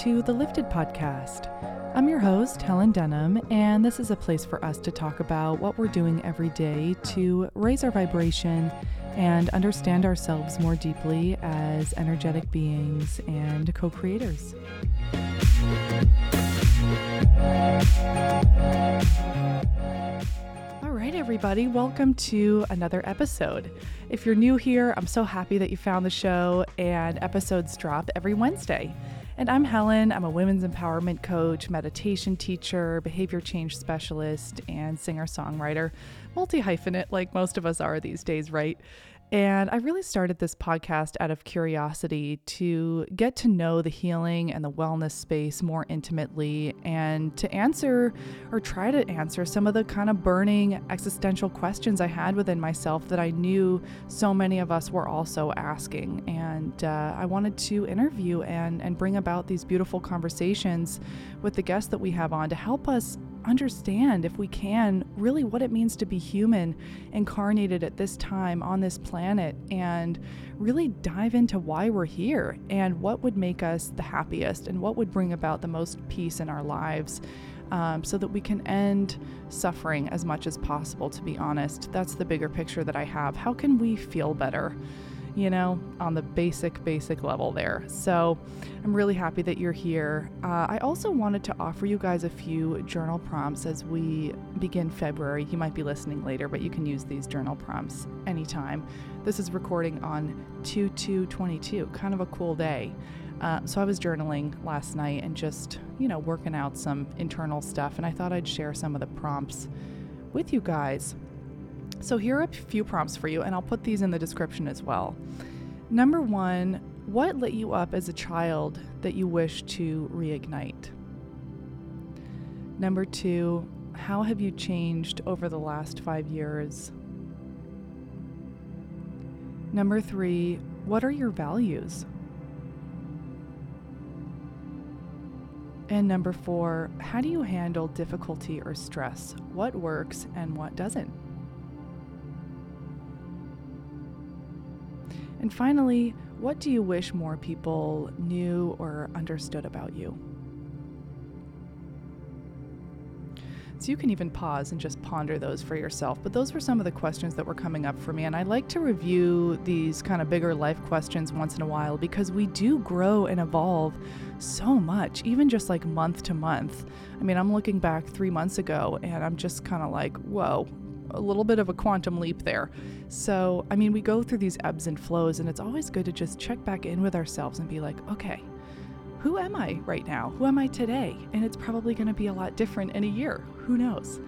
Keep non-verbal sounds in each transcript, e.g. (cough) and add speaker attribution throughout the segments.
Speaker 1: to the Lifted Podcast. I'm your host, Helen Denham, and this is a place for us to talk about what we're doing every day to raise our vibration and understand ourselves more deeply as energetic beings and co creators. All right, everybody, welcome to another episode. If you're new here, I'm so happy that you found the show, and episodes drop every Wednesday. And I'm Helen. I'm a women's empowerment coach, meditation teacher, behavior change specialist, and singer songwriter. Multi hyphenate, like most of us are these days, right? And I really started this podcast out of curiosity to get to know the healing and the wellness space more intimately and to answer or try to answer some of the kind of burning existential questions I had within myself that I knew so many of us were also asking. And uh, I wanted to interview and, and bring about these beautiful conversations with the guests that we have on to help us understand, if we can, really what it means to be human, incarnated at this time on this planet, and really dive into why we're here and what would make us the happiest and what would bring about the most peace in our lives. Um, so that we can end suffering as much as possible, to be honest. That's the bigger picture that I have. How can we feel better? You know, on the basic, basic level there. So I'm really happy that you're here. Uh, I also wanted to offer you guys a few journal prompts as we begin February. You might be listening later, but you can use these journal prompts anytime. This is recording on 2 2 22, kind of a cool day. Uh, so I was journaling last night and just, you know, working out some internal stuff, and I thought I'd share some of the prompts with you guys. So here are a few prompts for you, and I'll put these in the description as well. Number one, what lit you up as a child that you wish to reignite? Number two, how have you changed over the last five years? Number three, what are your values? And number four, how do you handle difficulty or stress? What works and what doesn't? And finally, what do you wish more people knew or understood about you? So you can even pause and just ponder those for yourself. But those were some of the questions that were coming up for me. And I like to review these kind of bigger life questions once in a while because we do grow and evolve so much, even just like month to month. I mean, I'm looking back three months ago and I'm just kind of like, whoa, a little bit of a quantum leap there. So, I mean, we go through these ebbs and flows, and it's always good to just check back in with ourselves and be like, okay, who am I right now? Who am I today? And it's probably going to be a lot different in a year. Who knows?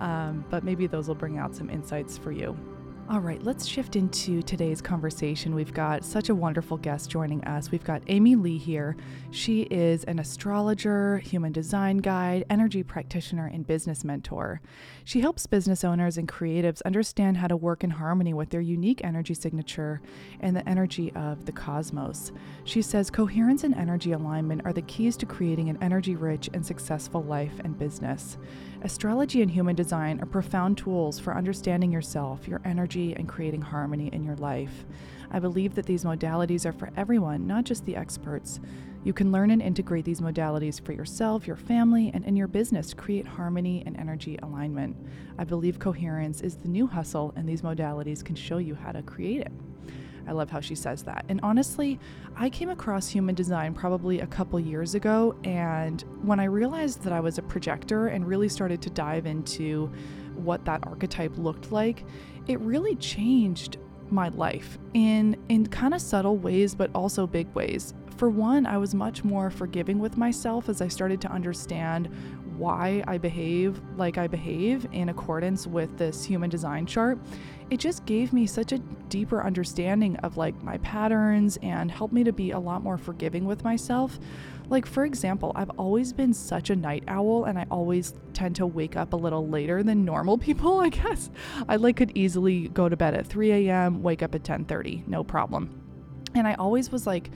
Speaker 1: Um, but maybe those will bring out some insights for you. All right, let's shift into today's conversation. We've got such a wonderful guest joining us. We've got Amy Lea here. She is an astrologer, human design guide, energy practitioner, and business mentor. She helps business owners and creatives understand how to work in harmony with their unique energy signature and the energy of the cosmos. She says coherence and energy alignment are the keys to creating an energy rich and successful life and business. Astrology and human design are profound tools for understanding yourself, your energy, and creating harmony in your life. I believe that these modalities are for everyone, not just the experts. You can learn and integrate these modalities for yourself, your family, and in your business to create harmony and energy alignment. I believe coherence is the new hustle, and these modalities can show you how to create it. I love how she says that. And honestly, I came across human design probably a couple years ago. And when I realized that I was a projector and really started to dive into what that archetype looked like, it really changed my life in in kind of subtle ways but also big ways. For one, I was much more forgiving with myself as I started to understand why I behave like I behave in accordance with this human design chart it just gave me such a deeper understanding of like my patterns and helped me to be a lot more forgiving with myself. Like, for example, I've always been such a night owl and I always tend to wake up a little later than normal people, (laughs) I guess. I like could easily go to bed at 3 a.m., wake up at 10:30, no problem. And I always was like,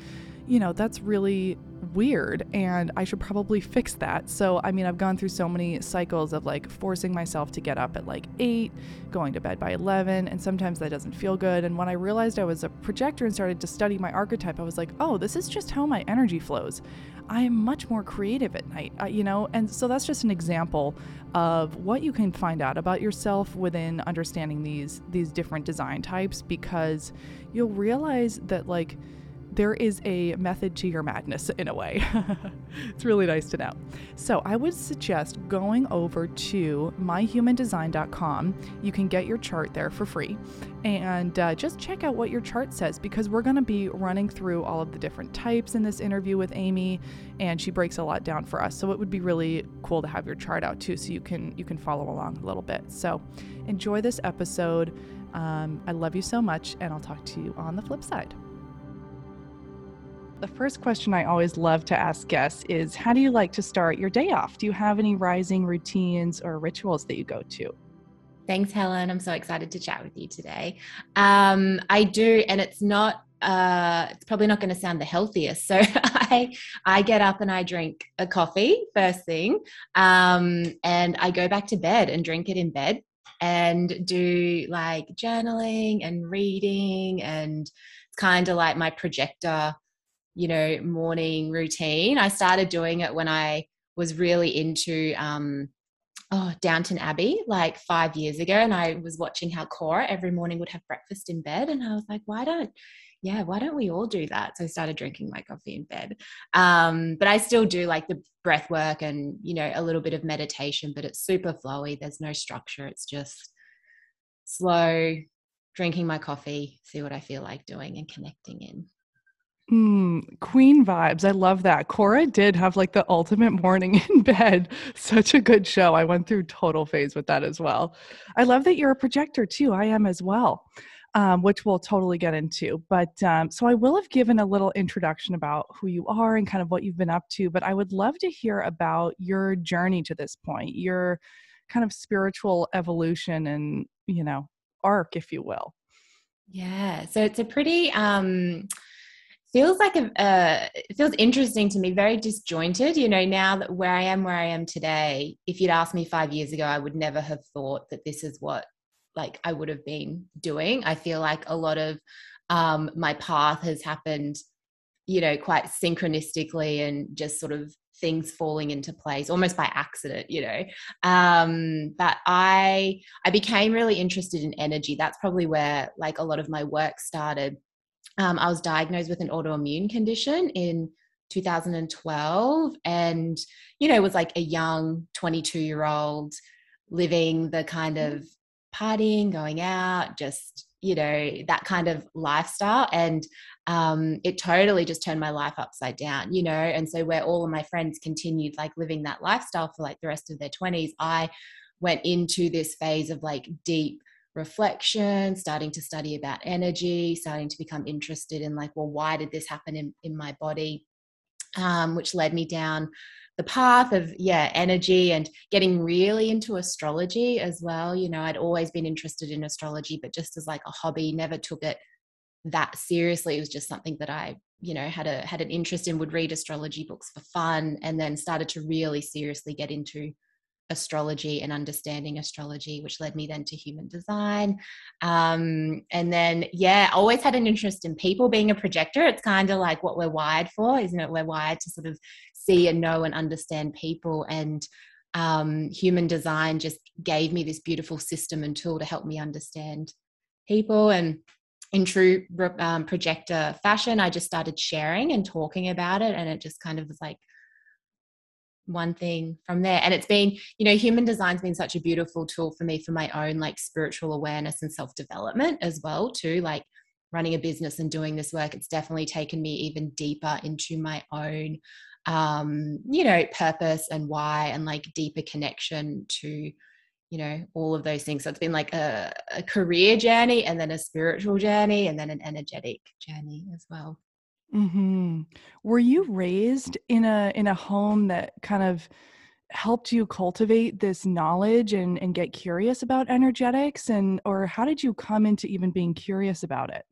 Speaker 1: you know, that's really weird and I should probably fix that. So, I mean, I've gone through so many cycles of like forcing myself to get up at like 8, going to bed by 11, and sometimes that doesn't feel good. And when I realized I was a projector and started to study my archetype, I was like, oh, this is just how my energy flows. I am much more creative at night, uh, you know? And so that's just an example of what you can find out about yourself within understanding these these different design types because you'll realize that like there is a method to your madness in a way. (laughs) it's really nice to know. So, I would suggest going over to myhumandesign.com. You can get your chart there for free and uh, just check out what your chart says because we're going to be running through all of the different types in this interview with Amy and she breaks a lot down for us. So, it would be really cool to have your chart out too so you can you can follow along a little bit. So, enjoy this episode. Um, I love you so much, and I'll talk to you on the flip side. The first question I always love to ask guests is How do you like to start your day off? Do you have any rising routines or rituals that you go to?
Speaker 2: Thanks, Helen. I'm so excited to chat with you today. Um, I do, and it's not. Uh, it's probably not going to sound the healthiest. So (laughs) I I get up and I drink a coffee first thing, um, and I go back to bed and drink it in bed and do like journaling and reading and it's kind of like my projector you know morning routine. I started doing it when i was really into um oh downton abbey like five years ago and i was watching how cora every morning would have breakfast in bed and i was like why don't yeah why don't we all do that? So i started drinking my coffee in bed. Um, but i still do like the breath work and you know a little bit of meditation but it's super flowy. There's no structure. It's just slow drinking my coffee see what i feel like doing and connecting in
Speaker 1: Mm, queen vibes. I love that. Cora did have like the ultimate morning (laughs) in bed. Such a good show. I went through total phase with that as well. I love that you're a projector too. I am as well, um, which we'll totally get into. But um, so I will have given a little introduction about who you are and kind of what you've been up to. But I would love to hear about your journey to this point, your kind of spiritual evolution and, you know, arc, if you will.
Speaker 2: Yeah. So it's a pretty, um, feels like a uh, it feels interesting to me very disjointed you know now that where i am where i am today if you'd asked me five years ago i would never have thought that this is what like i would have been doing. I feel like a lot of um, my path has happened you know quite synchronistically and just sort of things falling into place almost by accident you know. Um, but i i became really interested in energy. That's probably where like a lot of my work started um, I was diagnosed with an autoimmune condition in 2012 and, you know, was like a young 22 year old living the kind mm-hmm. of partying, going out, just, you know, that kind of lifestyle. And um, it totally just turned my life upside down, you know. And so, where all of my friends continued like living that lifestyle for like the rest of their 20s, I went into this phase of like deep reflection, starting to study about energy, starting to become interested in like, well, why did this happen in, in my body? Um, which led me down the path of yeah energy and getting really into astrology as well you know i'd always been interested in astrology but just as like a hobby never took it that seriously it was just something that i you know had a had an interest in would read astrology books for fun and then started to really seriously get into astrology and understanding astrology, which led me then to human design. Um, and then, yeah, always had an interest in people being a projector. It's kind of like what we're wired for, isn't it? We're wired to sort of see and know and understand people. And um, human design just gave me this beautiful system and tool to help me understand people. And in true um, projector fashion, I just started sharing and talking about it. And it just kind of was like, one thing from there. And it's been you know human design's been such a beautiful tool for me for my own like spiritual awareness and self development as well too like running a business and doing this work. It's definitely taken me even deeper into my own um you know purpose and why and like deeper connection to you know all of those things. So it's been like a, a career journey and then a spiritual journey and then an energetic journey as well
Speaker 1: hmm Were you raised in a in a home that kind of helped you cultivate this knowledge and and get curious about energetics and or how did you come into even being curious about it?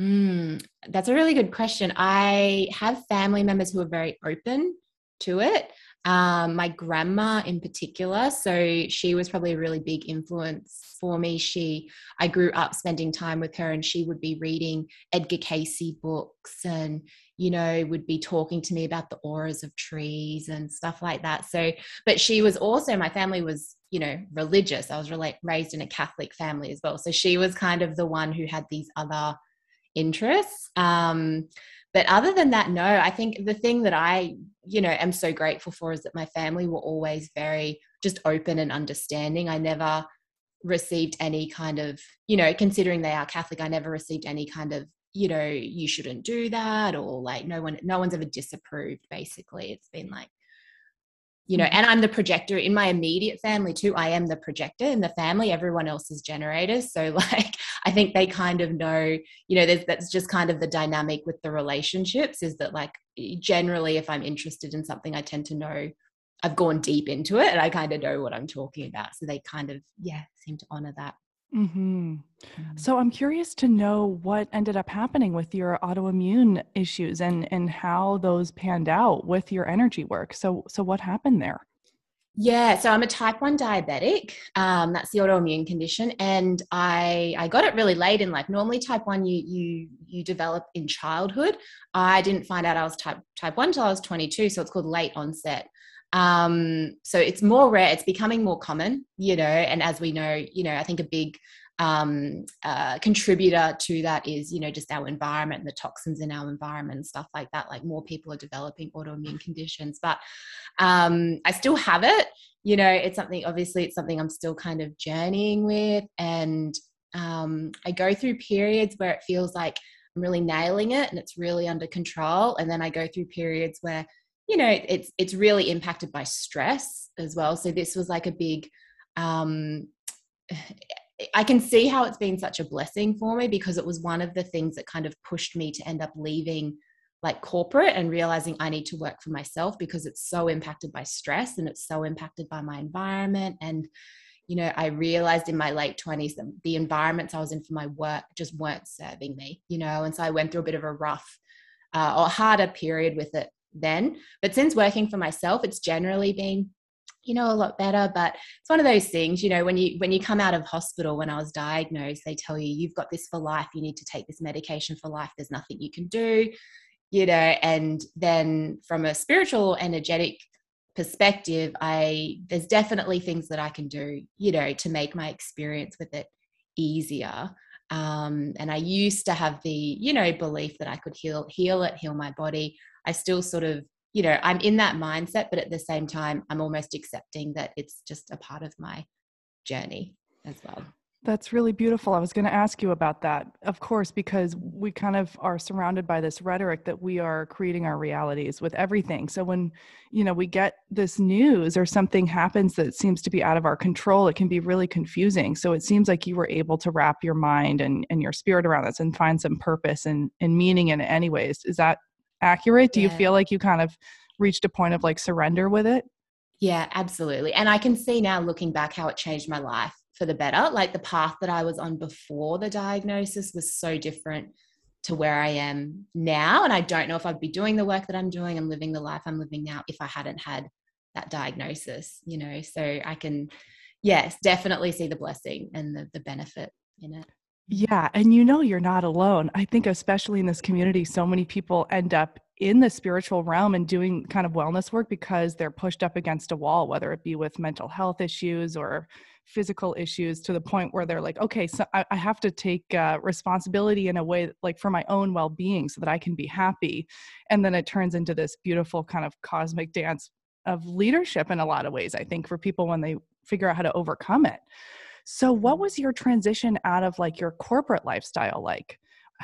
Speaker 2: Mm, that's a really good question. I have family members who are very open to it. Um, my grandma in particular, so she was probably a really big influence for me. She, I grew up spending time with her, and she would be reading Edgar Cayce books, and you know, would be talking to me about the auras of trees and stuff like that. So, but she was also, my family was, you know, religious. I was raised in a Catholic family as well. So she was kind of the one who had these other interests. Um, but other than that, no, I think the thing that I, you know, am so grateful for is that my family were always very just open and understanding. I never received any kind of, you know, considering they are Catholic, I never received any kind of, you know, you shouldn't do that or like no one, no one's ever disapproved. Basically, it's been like, you know, mm-hmm. and I'm the projector in my immediate family too. I am the projector in the family. Everyone else is generators. So, (laughs) like, think they kind of know, you know, that's just kind of the dynamic with the relationships is that, like, generally, if I'm interested in something, I tend to know I've gone deep into it and I kind of know what I'm talking about. So they kind of, yeah, seem to honor that.
Speaker 1: Mm-hmm. Mm. So I'm curious to know what ended up happening with your autoimmune issues and and how those panned out with your energy work. So so what happened there?
Speaker 2: Yeah, so I'm a type one diabetic. Um, that's the autoimmune condition, and I I got it really late in life. Normally, type one you you you develop in childhood. I didn't find out I was type type one until I was 22, so it's called late onset. Um, so it's more rare, it's becoming more common, you know, and as we know, you know, I think a big um, uh, contributor to that is, you know, just our environment and the toxins in our environment and stuff like that. Like more people are developing autoimmune conditions, but um, I still have it. You know, it's something, obviously, it's something I'm still kind of journeying with. And um, I go through periods where it feels like I'm really nailing it and it's really under control. And then I go through periods where you know it's it's really impacted by stress as well so this was like a big um I can see how it's been such a blessing for me because it was one of the things that kind of pushed me to end up leaving like corporate and realizing I need to work for myself because it's so impacted by stress and it's so impacted by my environment and you know I realized in my late 20s that the environments I was in for my work just weren't serving me you know and so I went through a bit of a rough uh, or harder period with it then. But since working for myself, it's generally been you know a lot better but it's one of those things you know when you when you come out of hospital when i was diagnosed they tell you you've got this for life. You need to take this medication for life. There's nothing you can do you know and then from a spiritual energetic perspective i there's definitely things that i can do you know to make my experience with it easier. Um, and i used to have the you know belief that i could heal heal it heal my body. I still sort of, you know, I'm in that mindset, but at the same time, I'm almost accepting that it's just a part of my journey as well.
Speaker 1: That's really beautiful. I was going to ask you about that, of course, because we kind of are surrounded by this rhetoric that we are creating our realities with everything. So when, you know, we get this news or something happens that seems to be out of our control, it can be really confusing. So it seems like you were able to wrap your mind and, and your spirit around this and find some purpose and, and meaning in it anyways. Is that accurate? Do yeah. you feel like you kind of reached a point of like surrender with it?
Speaker 2: Yeah, absolutely. And I can see now looking back how it changed my life for the better. Like the path that I was on before the diagnosis was so different to where I am now. And I don't know if I'd be doing the work that I'm doing and living the life I'm living now if I hadn't had that diagnosis, you know. So I can, yes, definitely see the blessing and the, the benefit in it.
Speaker 1: Yeah. And you know, you're not alone. I think, especially in this community, so many people end up in the spiritual realm and doing kind of wellness work because they're pushed up against a wall, whether it be with mental health issues or physical issues, to the point where they're like, okay, so I, I have to take uh, responsibility in a way like for my own well being so that I can be happy. And then it turns into this beautiful kind of cosmic dance of leadership in a lot of ways, I think, for people when they figure out how to overcome it. So, what was your transition out of like your corporate lifestyle like?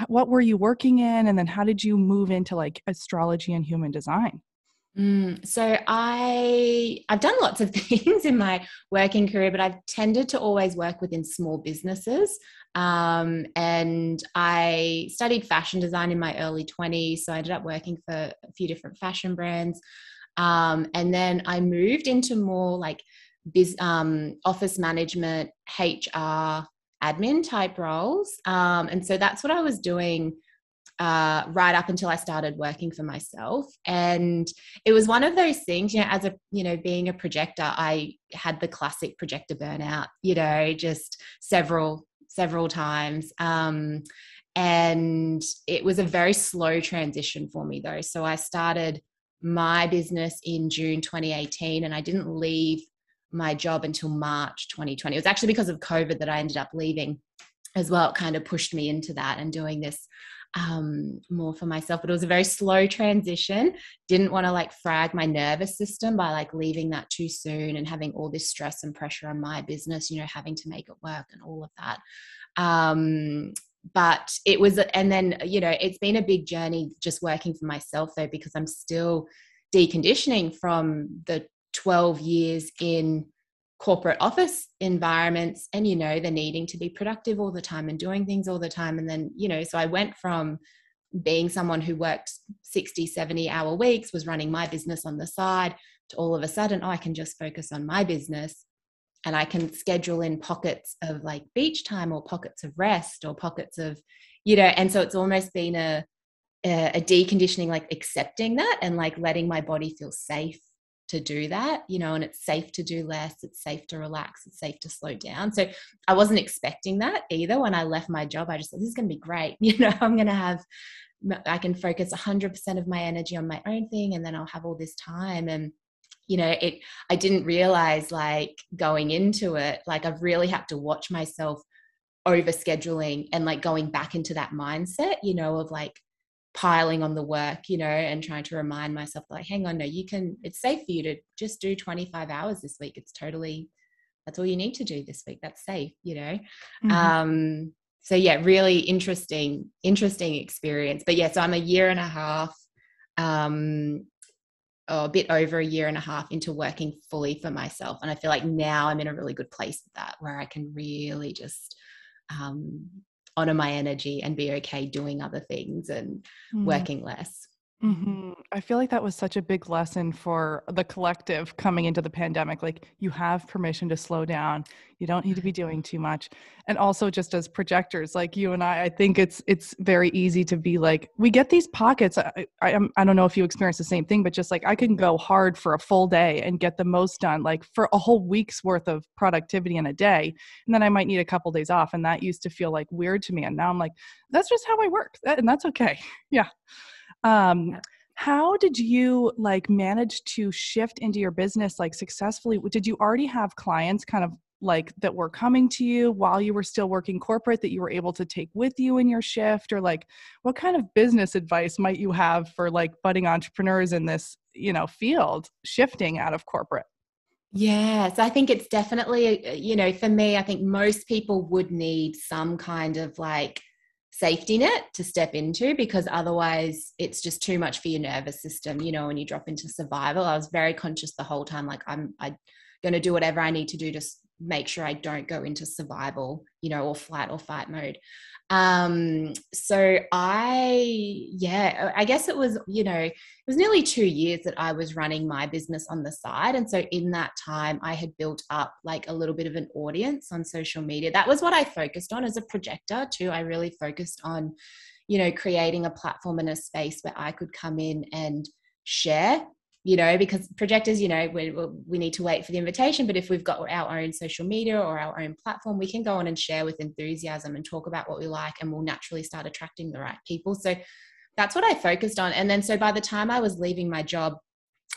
Speaker 1: What were you working in? And then how did you move into like astrology and human design?
Speaker 2: Mm, so I I've done lots of (laughs) things in my working career, but I've tended to always work within small businesses. Um, and I studied fashion design in my early 20s, so I ended up working for a few different fashion brands. Um, and then I moved into more like biz, um, office management, HR, admin type roles. Um, and so that's what I was doing uh, right up until I started working for myself. And it was one of those things, you know, as a, you know, being a projector, I had the classic projector burnout, you know, just several, several times. Um, and it was a very slow transition for me though. So I started my business in June 2018 and I didn't leave my job until March 2020. It was actually because of COVID that I ended up leaving as well. It kind of pushed me into that and doing this um, more for myself. But it was a very slow transition. Didn't want to like frag my nervous system by like leaving that too soon and having all this stress and pressure on my business, you know, having to make it work and all of that. Um, but it was, and then, you know, it's been a big journey just working for myself though, because I'm still deconditioning from the 12 years in corporate office environments and you know the needing to be productive all the time and doing things all the time. And then you know so i went from being someone who worked 60 70 hour weeks was running my business on the side to all of a sudden oh i can just focus on my business and i can schedule in pockets of like beach time or pockets of rest or pockets of you know and so it's almost been a a, deconditioning like accepting that and like letting my body feel safe to do that, you know, and it's safe to do less, it's safe to relax, it's safe to slow down. So I wasn't expecting that either when I left my job. I just thought, this is going to be great. (laughs) You know, I'm going to have, I can focus 100% of my energy on my own thing and then I'll have all this time. And, you know, it, I didn't realize like going into it, like I've really had to watch myself over scheduling and like going back into that mindset, you know, of like, piling on the work, you know, and trying to remind myself like, hang on, no, you can, it's safe for you to just do 25 hours this week. It's totally, that's all you need to do this week. That's safe, you know? Mm-hmm. Um, so yeah, really interesting, interesting experience. But yeah, so I'm a year and a half, um, or a bit over a year and a half into working fully for myself. And I feel like now I'm in a really good place with that where I can really just um, honor my energy and be okay doing other things and mm. working less.
Speaker 1: Mm-hmm. I feel like that was such a big lesson for the collective coming into the pandemic. Like, you have permission to slow down. You don't need to be doing too much. And also, just as projectors, like you and I, I think it's it's very easy to be like, we get these pockets. I, I, I don't know if you experience the same thing, but just like I can go hard for a full day and get the most done, like for a whole week's worth of productivity in a day, and then I might need a couple days off. And that used to feel like weird to me, and now I'm like, that's just how I work, and that's okay. (laughs) Yeah. Um, how did you like manage to shift into your business like successfully? Did you already have clients kind of like that were coming to you while you were still working corporate that you were able to take with you in your shift? Or like what kind of business advice might you have for like budding entrepreneurs in this you know field shifting out of corporate?
Speaker 2: Yes, I think it's definitely, uh, you know, for me, I think most people would need some kind of like safety net to step into because otherwise it's just too much for your nervous system you know when you drop into survival. I was very conscious the whole time like i'm i'm going to do whatever i need to do to make sure i don't go into survival you know or flight or fight mode um so i yeah i guess it was you know it was nearly two years that i was running my business on the side. And so in that time i had built up like a little bit of an audience on social media. That was what i focused on as a projector too. I really focused on you know creating a platform and a space where i could come in and share you know, because projectors, you know, we, we need to wait for the invitation. But if we've got our own social media or our own platform, we can go on and share with enthusiasm and talk about what we like, and we'll naturally start attracting the right people. So that's what I focused on. And then, so by the time I was leaving my job,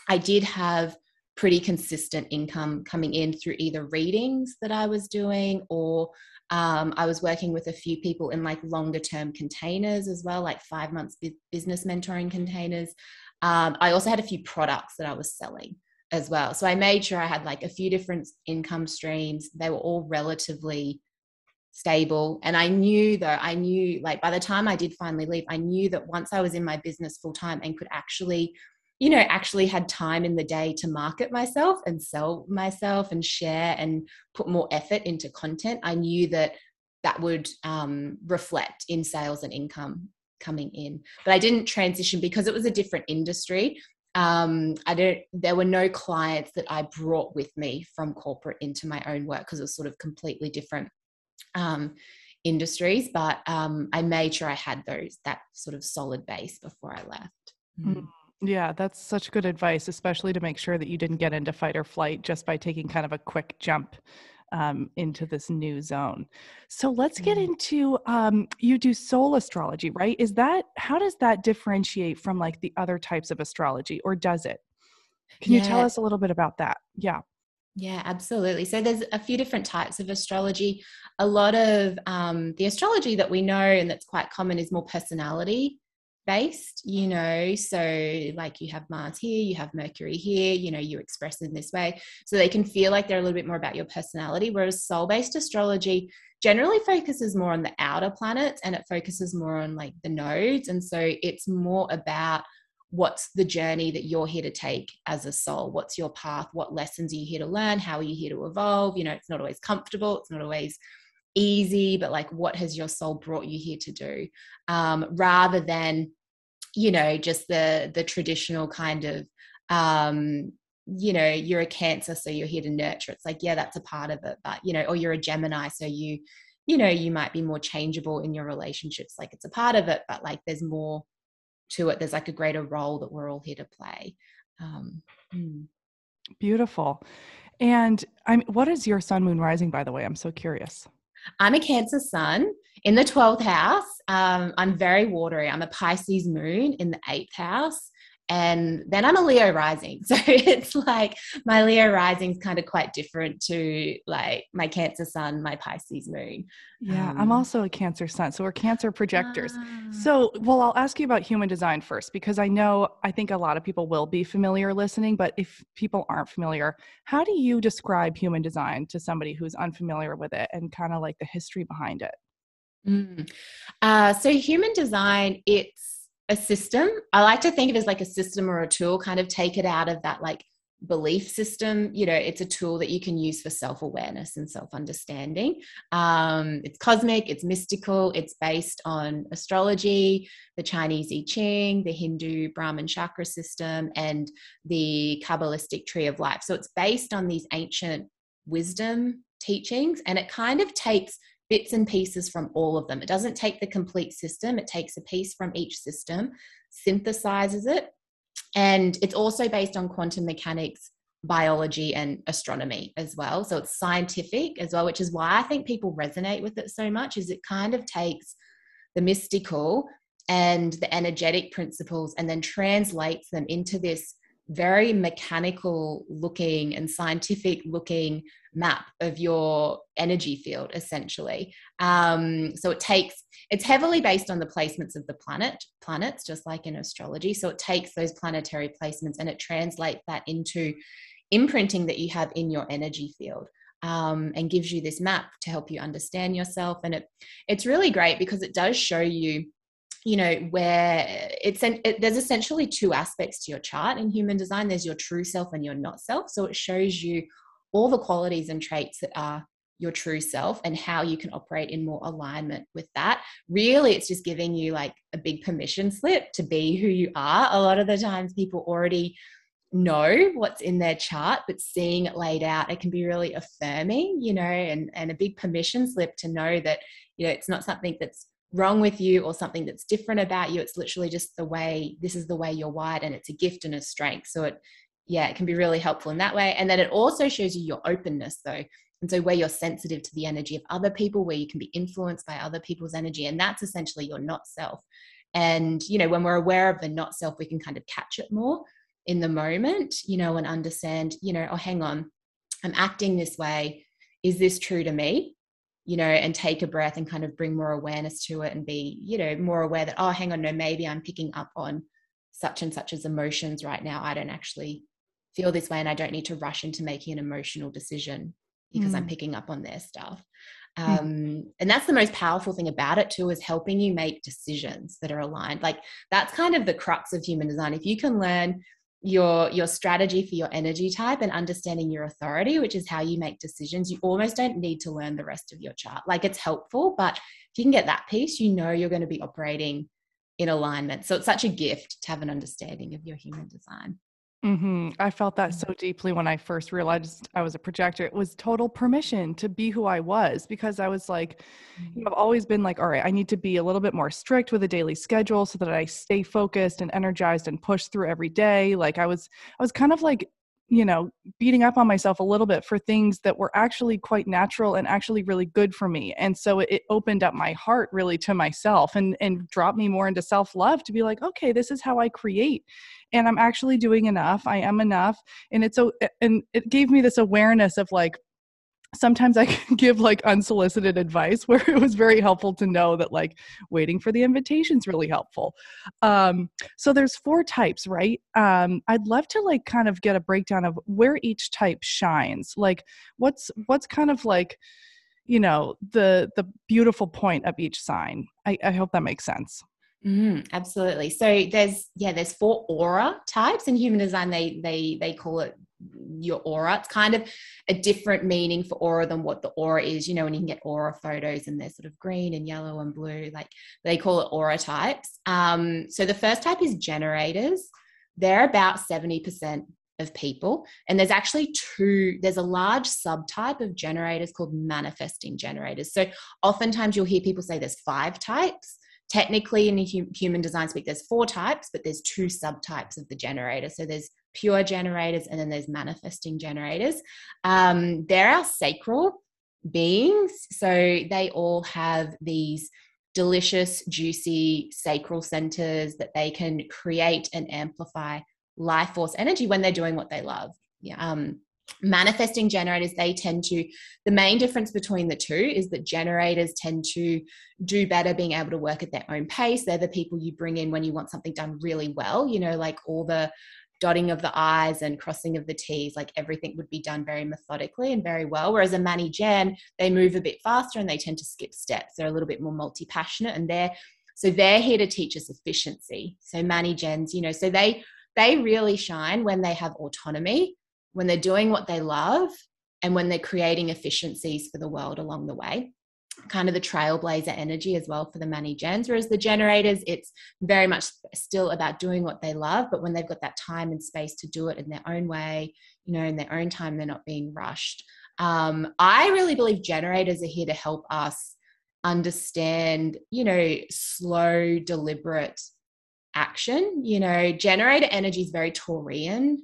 Speaker 2: I did have pretty consistent income coming in through either readings that I was doing or um, I was working with a few people in like longer term containers as well, like five months business mentoring containers. Um, I also had a few products that I was selling as well. So I made sure I had like a few different income streams. They were all relatively stable. And I knew though, I knew like by the time I did finally leave, I knew that once I was in my business full time and could actually, you know, actually had time in the day to market myself and sell myself and share and put more effort into content, I knew that that would um, reflect in sales and income coming in. But I didn't transition because it was a different industry. Um, I don't. There were no clients that I brought with me from corporate into my own work because it was sort of completely different um, industries, but um, I made sure I had those that sort of solid base before I left.
Speaker 1: Mm. Yeah, that's such good advice, especially to make sure that you didn't get into fight or flight just by taking kind of a quick jump um, into this new zone. So let's get mm-hmm. into um, you do soul astrology, right? Is that how does that differentiate from like the other types of astrology, or does it? Can yeah. you tell us a little bit about that? Yeah.
Speaker 2: Yeah, absolutely. So there's a few different types of astrology. A lot of um, the astrology that we know and that's quite common is more personality based, you know. So, like you have Mars here, you have Mercury here, you know, you express in this way. So they can feel like they're a little bit more about your personality. Whereas soul based astrology generally focuses more on the outer planets and it focuses more on like the nodes. And so it's more about what's the journey that you're here to take as a soul what's your path what lessons are you here to learn how are you here to evolve you know it's not always comfortable it's not always easy but like what has your soul brought you here to do um, rather than you know just the the traditional kind of um you know you're a cancer so you're here to nurture. It's like yeah that's a part of it but you know or you're a gemini so you you know you might be more changeable in your relationships. Like it's a part of it but like there's more to it. There's like a greater role that we're all here to play. Um,
Speaker 1: hmm. beautiful. And i'm what is your sun moon rising by the way? I'm so curious
Speaker 2: I'm a Cancer sun in the 12th house. Um, I'm very watery. I'm a Pisces moon in the eighth house. And then I'm a Leo rising. (laughs) So it's like my Leo rising is kind of quite different to like my Cancer sun, my Pisces moon.
Speaker 1: Yeah, um, I'm also a Cancer sun. So we're Cancer projectors. Uh, so, well, I'll ask you about human design first because I know I think a lot of people will be familiar listening, but if people aren't familiar, how do you describe human design to somebody who's unfamiliar with it and kind of like the history behind it?
Speaker 2: Mm. Uh, so, human design, it's a system. I like to think of it as like a system or a tool, kind of take it out of that like belief system. You know, it's a tool that you can use for self awareness and self understanding. Um, it's cosmic, it's mystical, it's based on astrology, the Chinese I Ching, the Hindu Brahmin chakra system, and the Kabbalistic tree of life. So it's based on these ancient wisdom teachings and it kind of takes bits and pieces from all of them. It doesn't take the complete system, it takes a piece from each system, synthesizes it. And it's also based on quantum mechanics, biology, and astronomy as well. So it's scientific as well, which is why I think people resonate with it so much, is it kind of takes the mystical and the energetic principles and then translates them into this very mechanical looking and scientific looking map of your energy field essentially. Um, so it takes it's heavily based on the placements of the planet planets just like in astrology. So it takes those planetary placements and it translates that into imprinting that you have in your energy field um, and gives you this map to help you understand yourself. And it it's really great because it does show you you know where it's it, there's essentially two aspects to your chart. In human design there's your true self and your not self. So it shows you all the qualities and traits that are your true self and how you can operate in more alignment with that. Really it's just giving you like a big permission slip to be who you are. A lot of the times people already know what's in their chart but seeing it laid out it can be really affirming you know and and a big permission slip to know that you know it's not something that's wrong with you or something that's different about you. It's literally just the way, this is the way you're wired and it's a gift and a strength. So it, yeah, it can be really helpful in that way. And then it also shows you your openness though. And so where you're sensitive to the energy of other people, where you can be influenced by other people's energy. And that's essentially your not self. And, you know, when we're aware of the not self, we can kind of catch it more in the moment, you know, and understand, you know, oh, hang on, I'm acting this way. Is this true to me? You know, and take a breath and kind of bring more awareness to it and be, you know, more aware that, oh, hang on, no, maybe I'm picking up on such and such as emotions right now. I don't actually feel this way and I don't need to rush into making an emotional decision because mm. I'm picking up on their stuff. Mm. Um, mm. And that's the most powerful thing about it, too, is helping you make decisions that are aligned. Like that's kind of the crux of human design. If you can learn your your strategy for your energy type and understanding your authority which is how you make decisions. You almost don't need to learn the rest of your chart. Like it's helpful but if you can get that piece you know you're going to be operating in alignment. So it's such a gift to have an understanding of your human design
Speaker 1: Mm-hmm. I felt that so deeply when I first realized I was a projector. It was total permission to be who I was because I was like, you know, I've always been like, all right, I need to be a little bit more strict with a daily schedule so that I stay focused and energized and push through every day. Like I was, I was kind of like you know beating up on myself a little bit for things that were actually quite natural and actually really good for me. And so it opened up my heart really to myself and and dropped me more into self-love to be like okay this is how i create and i'm actually doing enough i am enough. And it's so and it gave me this awareness of like sometimes I (laughs) can give like unsolicited advice where it was very helpful to know that like waiting for the invitation is really helpful. Um, so there's four types, right? Um, I'd love to like kind of get a breakdown of where each type shines. Like what's what's kind of like you know the the beautiful point of each sign. I, I hope that makes sense.
Speaker 2: Mm, absolutely. So there's yeah, there's four aura types in human design. They they they call it your aura. It's kind of a different meaning for aura than what the aura is. You know, when you can get aura photos and they're sort of green and yellow and blue, like they call it aura types. Um, so the first type is generators. They're about 70% of people. And there's actually two, there's a large subtype of generators called manifesting generators. So oftentimes you'll hear people say there's five types. Technically, in human design speak, there's four types, but there's two subtypes of the generator. So there's pure generators and then there's manifesting generators. Um, they're our sacral beings. So they all have these delicious, juicy sacral centers that they can create and amplify life force energy when they're doing what they love. Yeah. Um, manifesting generators they tend to the main difference between the two is that generators tend to do better being able to work at their own pace they're the people you bring in when you want something done really well you know like all the dotting of the i's and crossing of the t's like everything would be done very methodically and very well. Whereas a mani gen they move a bit faster and they tend to skip steps. They're a little bit more multi-passionate and they're so they're here to teach us efficiency. So mani gens you know so they they really shine when they have autonomy when they're doing what they love and when they're creating efficiencies for the world along the way kind of the trailblazer energy as well for the mani gens whereas the generators it's very much still about doing what they love but when they've got that time and space to do it in their own way you know in their own time they're not being rushed. Um, i really believe generators are here to help us understand you know slow deliberate action. You know generator energy is very taurian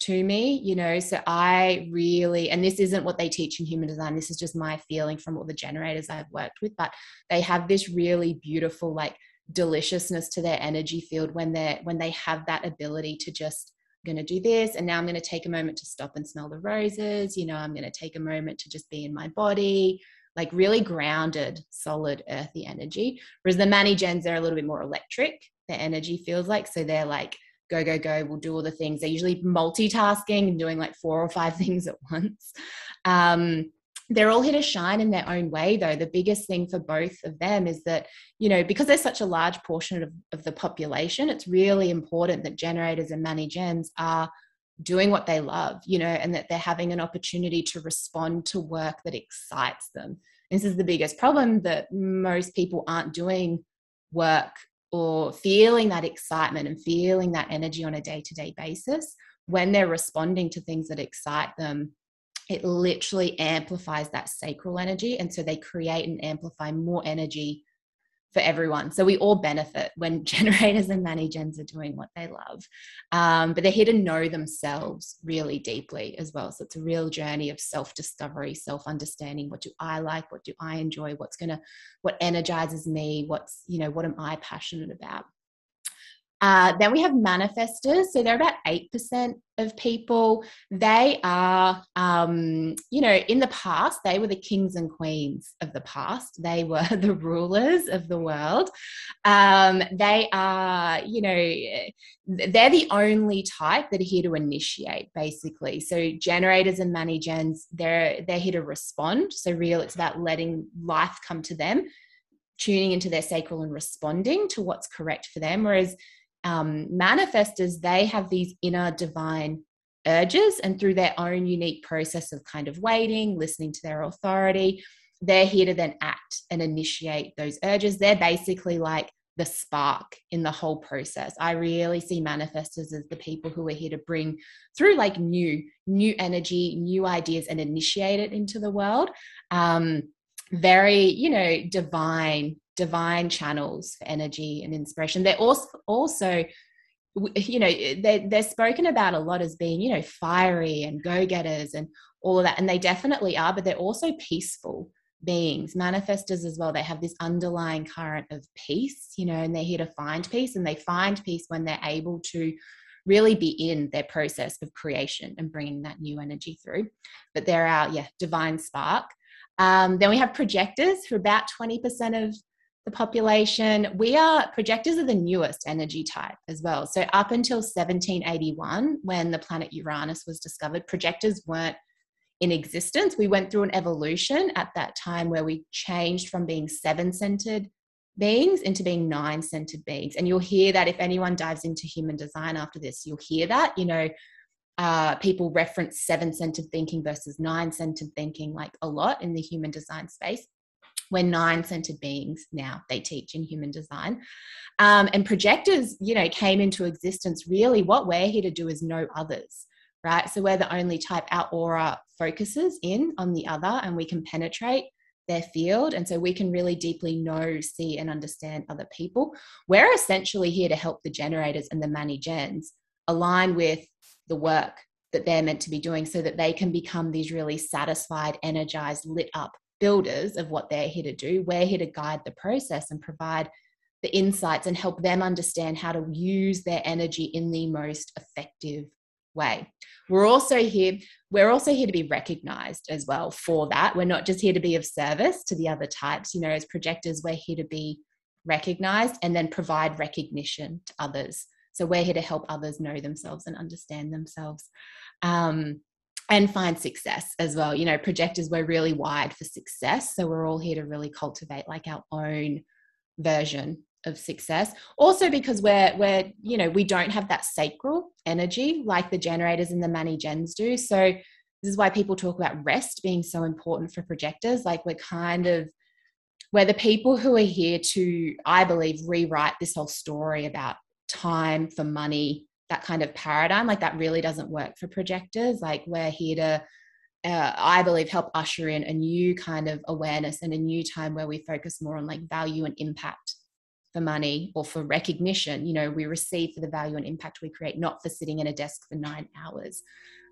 Speaker 2: to me, you know. So I really, and this isn't what they teach in human design, this is just my feeling from all the generators I've worked with, but they have this really beautiful, like, deliciousness to their energy field when they're when they have that ability to just I'm going to do this and now I'm going to take a moment to stop and smell the roses you know I'm going to take a moment to just be in my body like really grounded solid earthy energy whereas the mani gens are a little bit more electric their energy feels like so they're like go, go, go, we'll do all the things. They're usually multitasking and doing like four or five (laughs) things at once. Um, they're all here to shine in their own way, though. The biggest thing for both of them is that, you know, because they're such a large portion of, of the population, it's really important that generators and mani gens are doing what they love, you know, and that they're having an opportunity to respond to work that excites them. This is the biggest problem that most people aren't doing work or feeling that excitement and feeling that energy on a day to day basis, when they're responding to things that excite them, it literally amplifies that sacral energy. And so they create and amplify more energy for everyone. So we all benefit when (laughs) generators and mani gens are doing what they love. Um, but they're here to know themselves really deeply as well. So it's a real journey of self discovery, self understanding. What do I like? What do I enjoy? What's going to, what energizes me? What's, you know, what am I passionate about? Uh, then we have manifestors. So they're about 8% of people. They are, um, you know, in the past, they were the kings and queens of the past. They were (laughs) the rulers of the world. Um, they are, you know, they're the only type that are here to initiate, basically. So generators and mani gens, they're, they're here to respond. So real, it's about letting life come to them tuning into their sacral and responding to what's correct for them. Whereas um, manifestors, they have these inner divine urges, and through their own unique process of kind of waiting, listening to their authority, they're here to then act and initiate those urges. They're basically like the spark in the whole process. I really see manifestors as the people who are here to bring through like new, new energy, new ideas and initiate it into the world. Um, very, you know, divine, divine channels for energy and inspiration. They're also also you know they're, they're spoken about a lot as being you know fiery and go-getters and all of that and they definitely are but they're also peaceful beings manifestors as well. They have this underlying current of peace you know and they're here to find peace and they find peace when they're able to really be in their process of creation and bringing that new energy through. But they're our yeah divine spark. Um, then we have projectors for about 20% of the population we are projectors are the newest energy type as well so up until 1781 when the planet uranus was discovered projectors weren't in existence. We went through an evolution at that time where we changed from being seven centered beings into being nine centered beings. And you'll hear that if anyone dives into human design after this, you'll hear that, you know, uh, people reference seven centered thinking versus nine centered thinking like a lot in the human design space. We're nine centered beings now, they teach in human design. Um, and projectors, you know, came into existence really what we're here to do is know others right? So we're the only type our aura focuses in on the other and we can penetrate their field. And so we can really deeply know, see, and understand other people. We're essentially here to help the generators and the mani gens align with the work that they're meant to be doing so that they can become these really satisfied, energized, lit up builders of what they're here to do. We're here to guide the process and provide the insights and help them understand how to use their energy in the most effective way. We're also here, we're also here to be recognized as well for that. We're not just here to be of service to the other types. You know, as projectors, we're here to be recognized and then provide recognition to others. So we're here to help others know themselves and understand themselves. Um, and find success as well. You know, projectors, we're really wired for success. So we're all here to really cultivate like our own version of success also because we're we're you know we don't have that sacral energy like the generators and the money gens do so this is why people talk about rest being so important for projectors like we're kind of we're the people who are here to i believe rewrite this whole story about time for money that kind of paradigm like that really doesn't work for projectors like we're here to uh, I believe, help usher in a new kind of awareness and a new time where we focus more on like value and impact for money or for recognition. You know, we receive for the value and impact we create, not for sitting in a desk for nine hours.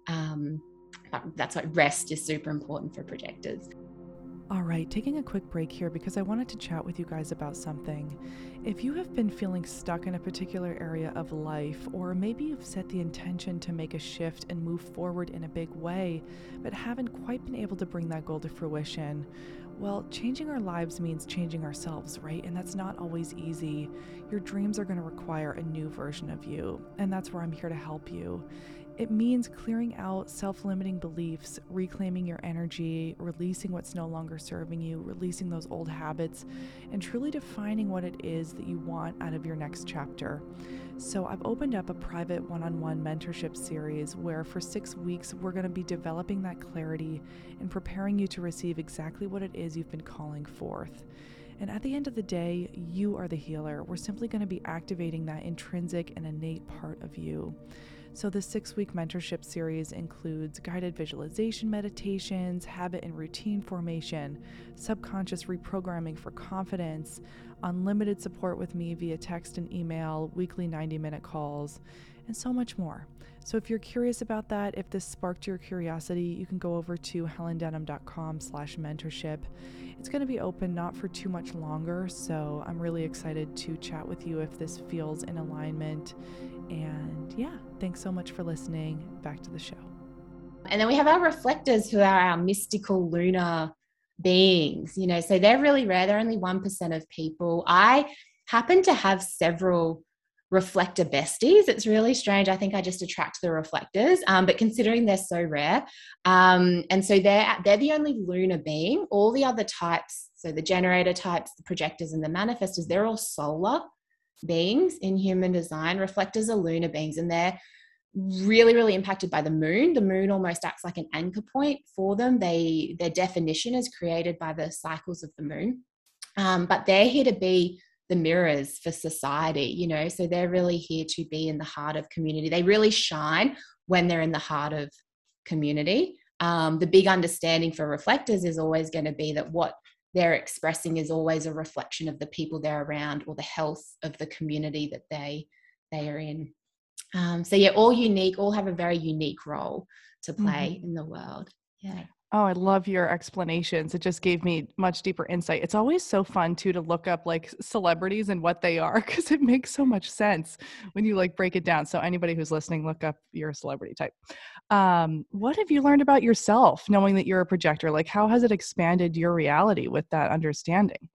Speaker 2: Um, that's why rest is super important for projectors.
Speaker 1: All right, taking a quick break here because I wanted to chat with you guys about something. If you have been feeling stuck in a particular area of life, or maybe you've set the intention to make a shift and move forward in a big way, but haven't quite been able to bring that goal to fruition, well, changing our lives means changing ourselves, right? And that's not always easy. Your dreams are going to require a new version of you, and that's where I'm here to help you. It means clearing out self limiting beliefs, reclaiming your energy, releasing what's no longer serving you, releasing those old habits, and truly defining what it is that you want out of your next chapter. So, I've opened up a private one on one mentorship series where for six weeks we're going to be developing that clarity and preparing you to receive exactly what it is you've been calling forth. And at the end of the day, you are the healer. We're simply going to be activating that intrinsic and innate part of you. So, the six week mentorship series includes guided visualization meditations, habit and routine formation, subconscious reprogramming for confidence, unlimited support with me via text and email, weekly 90 minute calls, and so much more. So if you're curious about that, if this sparked your curiosity, you can go over to helendenham.com slash mentorship. It's going to be open not for too much longer, so I'm really excited to chat with you if this feels in alignment and yeah, thanks so much for listening. Back to the show.
Speaker 2: And then we have our reflectors who are our mystical lunar beings, you know, so they're really rare. They're only 1% of people. I happen to have several reflector besties. It's really strange. I think I just attract the reflectors, um, but considering they're so rare, um, and so they're they're the only lunar being. All the other types, so the generator types, the projectors, and the manifestors, they're all solar beings in human design. Reflectors are lunar beings and they're really really impacted by the moon the moon almost acts like an anchor point for them they their definition is created by the cycles of the moon um, but they're here to be the mirrors for society, you know, so they're really here to be in the heart of community. They really shine when they're in the heart of community. Um, the big understanding for reflectors is always going to be that what they're expressing is always a reflection of the people they're around or the health of the community that they they are in. Um, so yeah, all unique, all have a very unique role to play mm-hmm. in the world. Yeah.
Speaker 1: Oh, I love your explanations. It just gave me much deeper insight. It's always so fun too to look up like celebrities and what they are (laughs) because it makes so much sense when you like break it down. So anybody who's listening, look up your celebrity type. Um, what have you learned about yourself knowing that you're a projector? Like how has it expanded your reality with that understanding?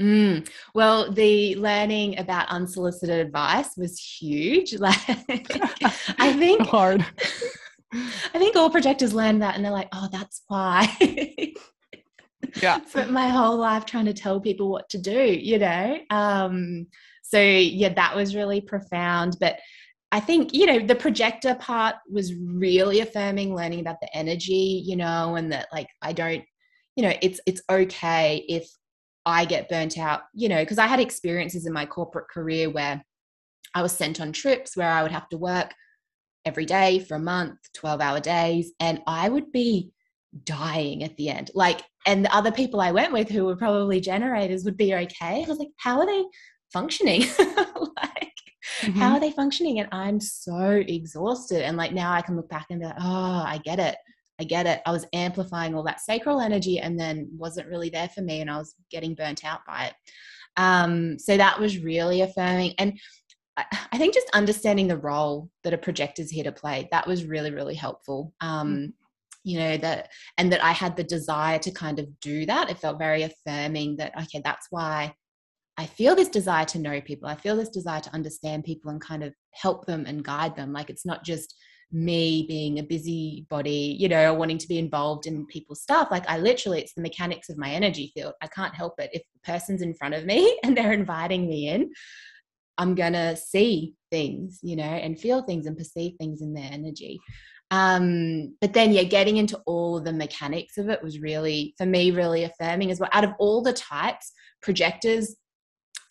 Speaker 2: Mm. Well, the learning about unsolicited advice was huge. (laughs) Like I (laughs) think
Speaker 1: hard. (laughs)
Speaker 2: I think all projectors learn that and they're like, oh, that's why.
Speaker 1: yeah.
Speaker 2: Spent my whole life trying to tell people what to do, you know? Um, so, yeah, that was really profound. But I think, you know, the projector part was really affirming, learning about the energy, you know, and that like I don't, you know, it's it's okay if I get burnt out, you know, because I had experiences in my corporate career where I was sent on trips where I would have to work every day for a month, 12 hour days, and I would be dying at the end. Like, and the other people I went with who were probably generators would be okay. I was like, how are they functioning? (laughs) mm-hmm. how are they functioning? And I'm so exhausted. And like now I can look back and be like, oh, I get it. I get it. I was amplifying all that sacral energy and then wasn't really there for me and I was getting burnt out by it. Um, so that was really affirming. And I think just understanding the role that a projector's here to play, that was really, really helpful. Um, mm. You know, that and that I had the desire to kind of do that. It felt very affirming that, okay, that's why I feel this desire to know people. I feel this desire to understand people and kind of help them and guide them. Like it's not just me being a busybody, you know, wanting to be involved in people's stuff. Like I literally, it's the mechanics of my energy field. I can't help it. If the person's in front of me (laughs) and they're inviting me in, I'm to see things, you know, and feel things and perceive things in their energy. Um, but then, yeah, getting into all the mechanics of it was really, for me, really affirming as well. Out of all the types, projectors,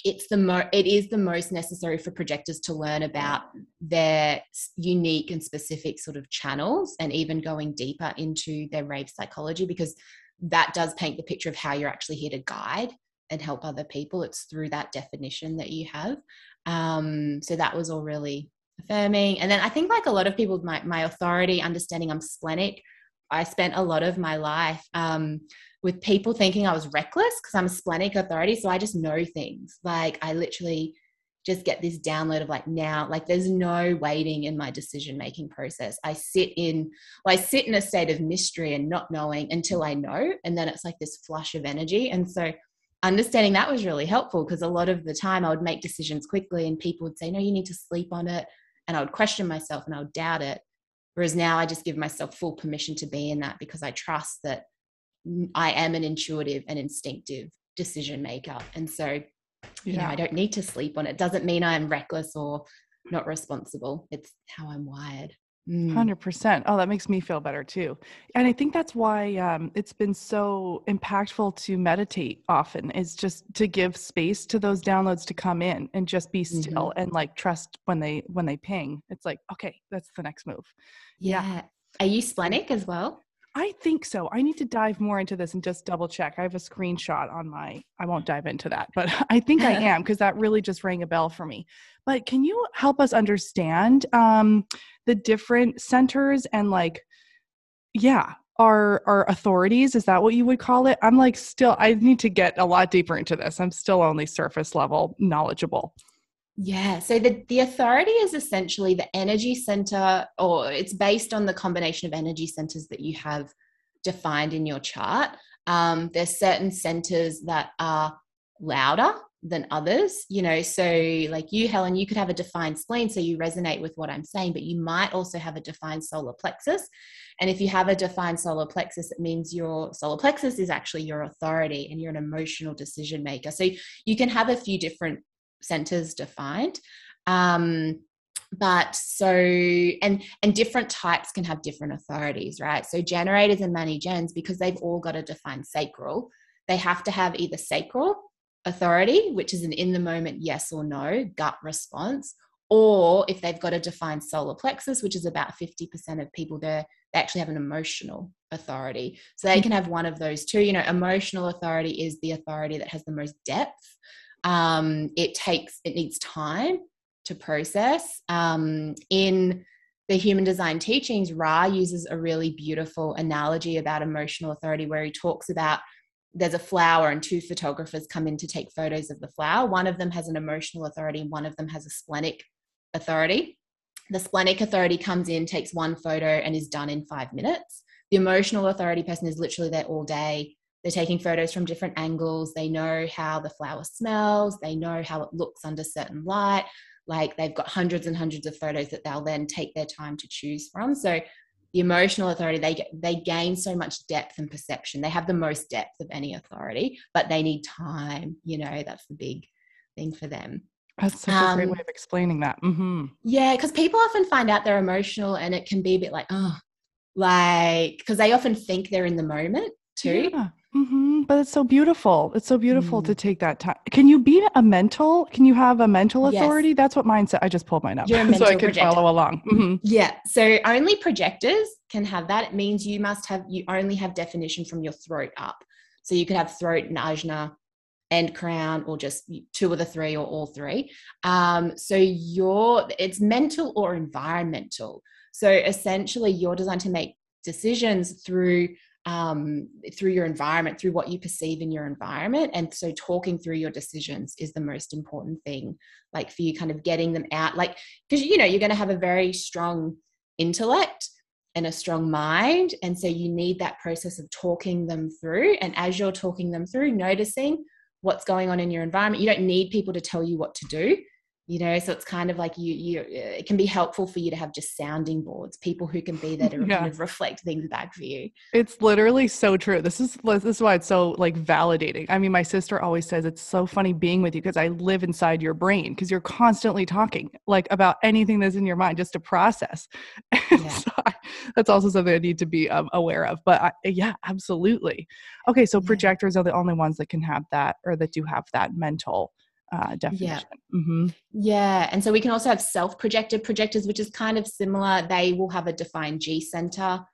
Speaker 2: it's the mo- it is the most necessary for projectors to learn about their unique and specific sort of channels and even going deeper into their rave psychology because that does paint the picture of how you're actually here to guide and help other people. It's through that definition that you have. Um, so that was all really affirming. And then I think like a lot of people, my, my authority, understanding I'm splenic, I spent a lot of my life um, with people thinking I was reckless because I'm a splenic authority. So I just know things. Like I literally just get this download of like now, like there's no waiting in my decision making process. I sit in, well, I sit in a state of mystery and not knowing until I know. And then it's like this flush of energy. And so understanding that was really helpful because a lot of the time I would make decisions quickly and people would say, no, you need to sleep on it. And I would question myself and I would doubt it. Whereas now I just give myself full permission to be in that because I trust that I am an intuitive and instinctive decision maker. And so, you yeah. know, I don't need to sleep on it. Doesn't mean I'm reckless or not responsible. It's how I'm wired.
Speaker 1: Mm. Hundred percent. Oh, that makes me feel better too. And I think that's why um, it's been so impactful to meditate often. Is just to give space to those downloads to come in and just be still mm-hmm. and like trust when they when they ping. It's like okay, that's the next move.
Speaker 2: Yeah. yeah. Are you splenic as well?
Speaker 1: I think so. I need to dive more into this and just double check. I have a screenshot on my, I won't dive into that, but (laughs) I think I (laughs) am because that really just rang a bell for me. But can you help us understand um, the different centers and like, yeah, our our authorities is that what you would call it i'm like still i need to get a lot deeper into this i'm still only surface level knowledgeable
Speaker 2: yeah. So the, the authority is essentially the energy center, or it's based on the combination of energy centers that you have defined in your chart. Um, there's certain centers that are louder than others, you know. So, like you, Helen, you could have a defined spleen, so you resonate with what I'm saying, but you might also have a defined solar plexus. And if you have a defined solar plexus, it means your solar plexus is actually your authority and you're an emotional decision maker. So, you can have a few different centers defined. Um, but so and and different types can have different authorities right so generators and money gens because they've all got a defined sacral they have to have either sacral authority, which is an in the moment yes or no gut response, or if they've got a defined solar plexus, which is about 50% of people there, they actually have an emotional authority. So they can have one of those two. You know, emotional authority is the authority that has the most depth. Um, it takes, it needs time to process. Um, in the human design teachings, Ra uses a really beautiful analogy about emotional authority where he talks about there's a flower and two photographers come in to take photos of the flower. One of them has an emotional authority, one of them has a splenic authority. The splenic authority comes in, takes one photo, and is done in five minutes. The emotional authority person is literally there all day. They're taking photos from different angles. They know how the flower smells. They know how it looks under certain light. Like they've got hundreds and hundreds of photos that they'll then take their time to choose from. So the emotional authority, they they gain so much depth and perception. They have the most depth of any authority, but they need time. You know, that's the big thing for them.
Speaker 1: That's such um, a great um, way of explaining that. Mm-hmm.
Speaker 2: Yeah, because people often find out they're emotional and it can be a bit like, oh, like, because they often think they're in the moment too.
Speaker 1: Yeah. Mm-hmm. But it's so beautiful. It's so beautiful mm. to take that time. Can you be a mental? Can you have a mental authority? Yes. That's what mine said. I just pulled mine up (laughs) so I can projector. follow along. Mm-hmm.
Speaker 2: Yeah. So only projectors can have that. It means you must have, you only have definition from your throat up. So you could have throat and ajna and crown or just two of the three or all three um, so your it's mental or environmental so essentially you're designed to make decisions through um, through your environment through what you perceive in your environment. And so talking through your decisions is the most important thing like for you kind of getting them out like because you know you're going to have a very strong intellect and a strong mind. And so you need that process of talking them through. And as you're talking them through noticing what's going on in your environment. You don't need people to tell you what to do you know so it's kind of like you you it can be helpful for you to have just sounding boards people who can be there to (laughs) yeah. kind of reflect things back for you
Speaker 1: it's literally so true this is this is why it's so like validating i mean my sister always says it's so funny being with you because i live inside your brain because you're constantly talking like about anything that's in your mind just to process (laughs) yeah. so I, that's also something i need to be um, aware of but I, yeah absolutely okay so projectors yeah. are the only ones that can have that or that do have that mental uh, definition.
Speaker 2: Yeah. Mm-hmm. yeah. And so we can also have self projected projectors, which is kind of similar. They will have a defined G center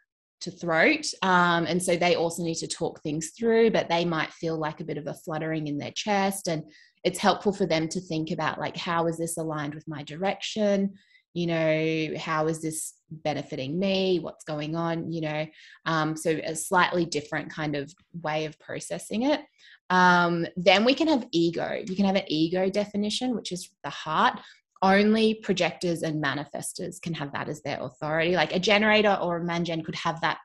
Speaker 2: to throat. Um, and so they also need to talk things through, but they might feel like a bit of a fluttering in their chest. And it's helpful for them to think about, like, how is this aligned with my direction? You know, how is this benefiting me? What's going on? You know, um, so a slightly different kind of way of processing it. Um, then we can have ego. You can have an ego definition, which is the heart. Only projectors and manifestors can have that as their authority. Like a generator or a mangen could have that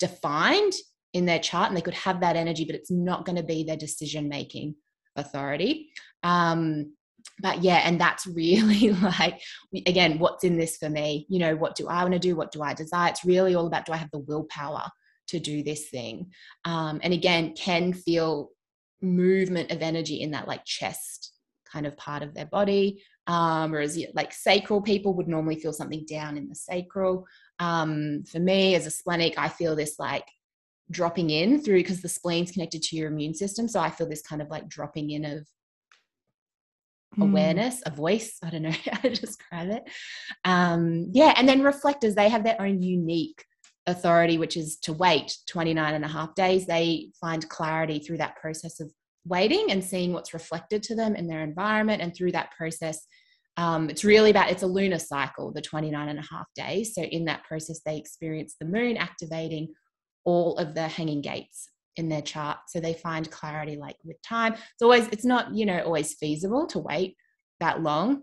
Speaker 2: defined in their chart and they could have that energy, but it's not going to be their decision making authority. Um, but yeah, and that's (laughs) really like, again, what's in this for me? You know, what do I want to do? What do I desire? It's really all about do I have the willpower to do this thing? Um, and again, can feel movement of energy in that like chest kind of part of their body. Um, whereas like sacral people would normally feel something down in the sacral. Um, for me as a splenic, I feel this like dropping in through because the spleen's connected to your immune system. So I feel this kind of like dropping in of hmm. awareness, a voice. I don't know (laughs) how to describe it. Um, yeah, and then reflectors, they have their own unique authority, which is to wait 29 and a half days, they find clarity through that process of waiting and seeing what's reflected to them in their environment. And through that process, um, it's really about it's a lunar cycle, the 29 and a half days. So in that process, they experience the moon activating all of the hanging gates in their chart. So they find clarity like with time. It's always, it's not, you know, always feasible to wait that long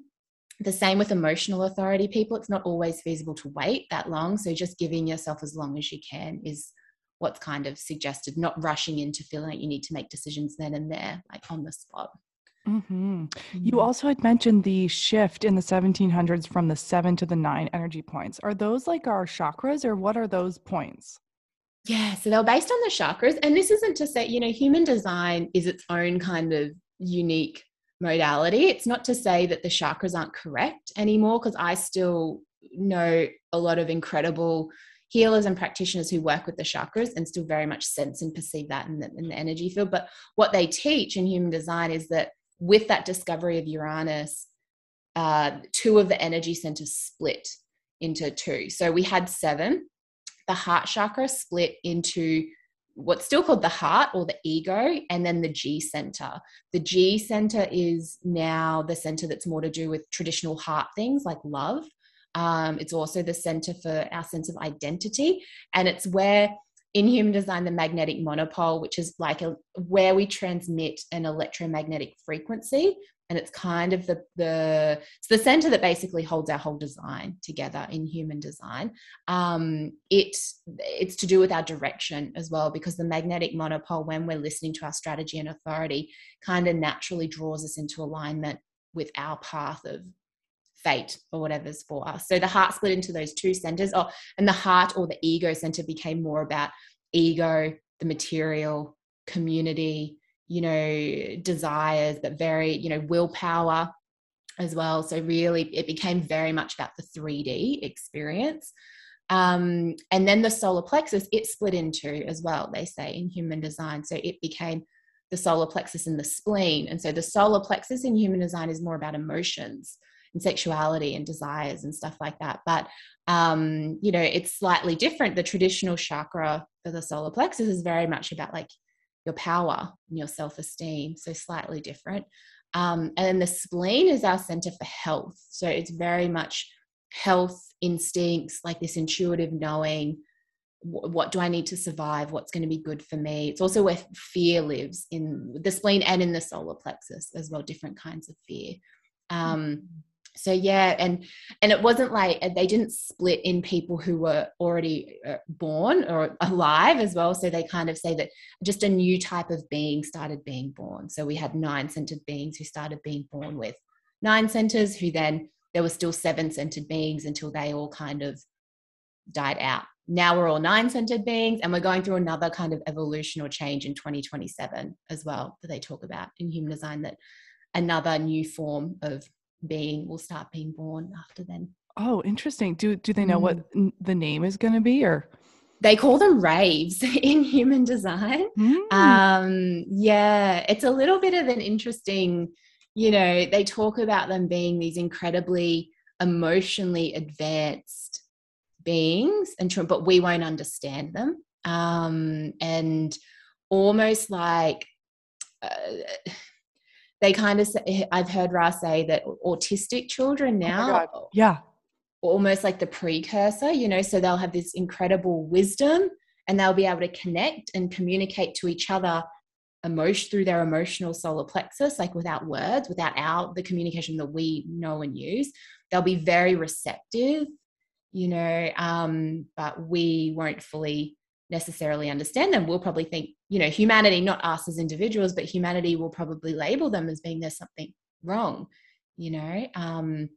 Speaker 2: the same with emotional authority people it's not always feasible to wait that long so just giving yourself as long as you can is what's kind of suggested not rushing into feeling like you need to make decisions then and there like on the spot
Speaker 1: mm-hmm. you mm-hmm. also had mentioned the shift in the 1700s from the seven to the nine energy points are those like our chakras or what are those points
Speaker 2: yeah so they're based on the chakras and this isn't to say you know human design is its own kind of unique modality. It's not to say that the chakras aren't correct anymore, because I still know a lot of incredible healers and practitioners who work with the chakras and still very much sense and perceive that in the, in the energy field. But what they teach in human design is that with that discovery of Uranus, uh, two of the energy centers split into two. So we had seven. The heart chakra split into what's still called the heart or the ego, and then the G center. The G center is now the center that's more to do with traditional heart things like love. Um, it's also the center for our sense of identity, and it's where in human design the magnetic monopole which is like a, where we transmit an electromagnetic frequency and it's kind of the the it's the center that basically holds our whole design together in human design. Um, it it's to do with our direction as well because the magnetic monopole when we're listening to our strategy and authority kind of naturally draws us into alignment with our path of fate or whatever's for us. So the heart split into those two centers oh and the heart or the ego center became more about ego the material community you know, desires, but very, you know, willpower as well. So really, it became very much about the 3D experience. Um, and then the solar plexus, it split into as well, they say in human design. So it became the solar plexus and the spleen. And so the solar plexus in human design is more about emotions and sexuality and desires and stuff like that. But, um, you know, it's slightly different. The traditional chakra for the solar plexus is very much about like your power and your self esteem. So, slightly different. Um, and then the spleen is our center for health. So, it's very much health instincts, like this intuitive knowing what do I need to survive? What's going to be good for me? It's also where fear lives in the spleen and in the solar plexus as well, different kinds of fear. Um, so yeah and and it wasn't like uh, they didn't split in people who were already uh, born or alive as well. So they kind of say that just a new type of being started being born. So we had nine centered beings who started being born with nine centers who then there were still seven centered beings until they all kind of died out. Now we're all nine centered beings and we're going through another kind of evolution or change in 2027 as well that they talk about in human design that another new form of being will start being born after then.
Speaker 1: Oh, interesting. Do do they know mm. what the name is going to be or
Speaker 2: they call them raves (laughs) in human design. Mm. Um, yeah, it's a little bit of an interesting, you know, they talk about them being these incredibly emotionally advanced beings, and but we won't understand them. Um, and almost like uh, they kind of say, I've heard Ra say that autistic children oh now,
Speaker 1: oh yeah,
Speaker 2: almost like the precursor, you know, so they'll have this incredible wisdom and they'll be able to connect and communicate to each other emotion through their emotional solar plexus like without words without our the communication that we know and use. They'll be very receptive you know um but we won't fully necessarily understand them, we'll probably think, you know, humanity, not us as individuals, but humanity will probably label them as being there's something wrong, you know. Um,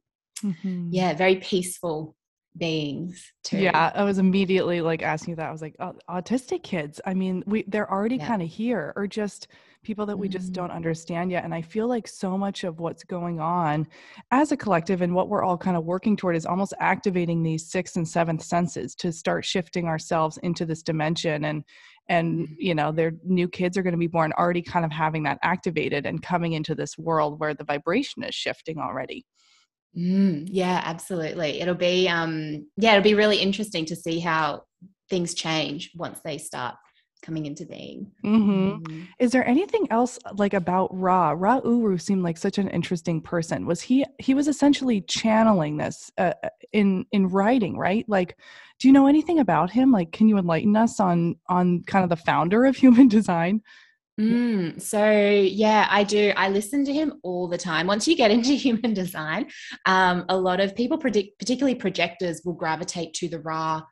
Speaker 2: mm-hmm. Yeah, very peaceful beings too.
Speaker 1: Yeah, I was immediately like asking you that. I was like, oh, autistic kids. I mean, we they're already yeah. kind of here, or just people that we just don't mm. understand yet. And I feel like so much of what's going on as a collective and what we're all kind of working toward is almost activating these sixth and seventh senses to start shifting ourselves into this dimension and and you know their new kids are going to be born already kind of having that activated and coming into this world where the vibration is shifting already
Speaker 2: Mm, yeah, absolutely. It'll be um yeah, it'll be really interesting to see how things change once they start coming into being.
Speaker 1: Mm-hmm. Mm-hmm. Is there anything else like about Ra? Ra Uru seemed like such an interesting person. Was he? He was essentially channeling this uh, uh in in writing, right? Like, do you know anything about him? Like, can you enlighten us on on kind of the founder of (laughs) human design?
Speaker 2: Mm, so yeah, I do. I listen to him all the time. Once you get (laughs) into human design, um, a lot of people, predict, particularly projectors, will gravitate to the Ra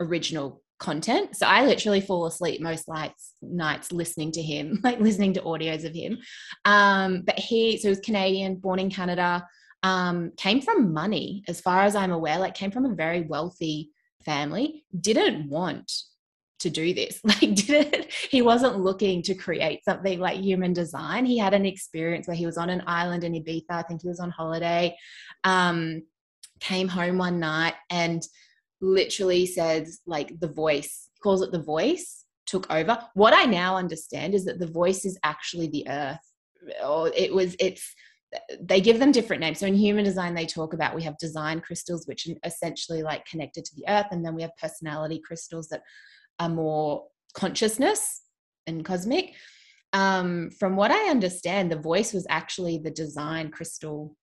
Speaker 2: original content. So I literally fall asleep most nights nights listening to him, (laughs) like listening to audios of him. Um, but he, so he was Canadian, born in Canada, um, came from money, as far as I'm aware, like came from a very wealthy family, didn't want to do this. (laughs) Like, did it? He wasn't looking to create something like human design. He had an experience where he was on an island in Ibiza. I think he was on holiday. Um, came home one night and literally says like the voice calls it the voice took over. What i now understand is that the voice is actually the earth. Or it was it's they give them different names. So in human design they talk about we have design crystals which are essentially like connected to the earth and then we have personality crystals that are more consciousness and cosmic. Um, from what i understand the voice was actually the design crystal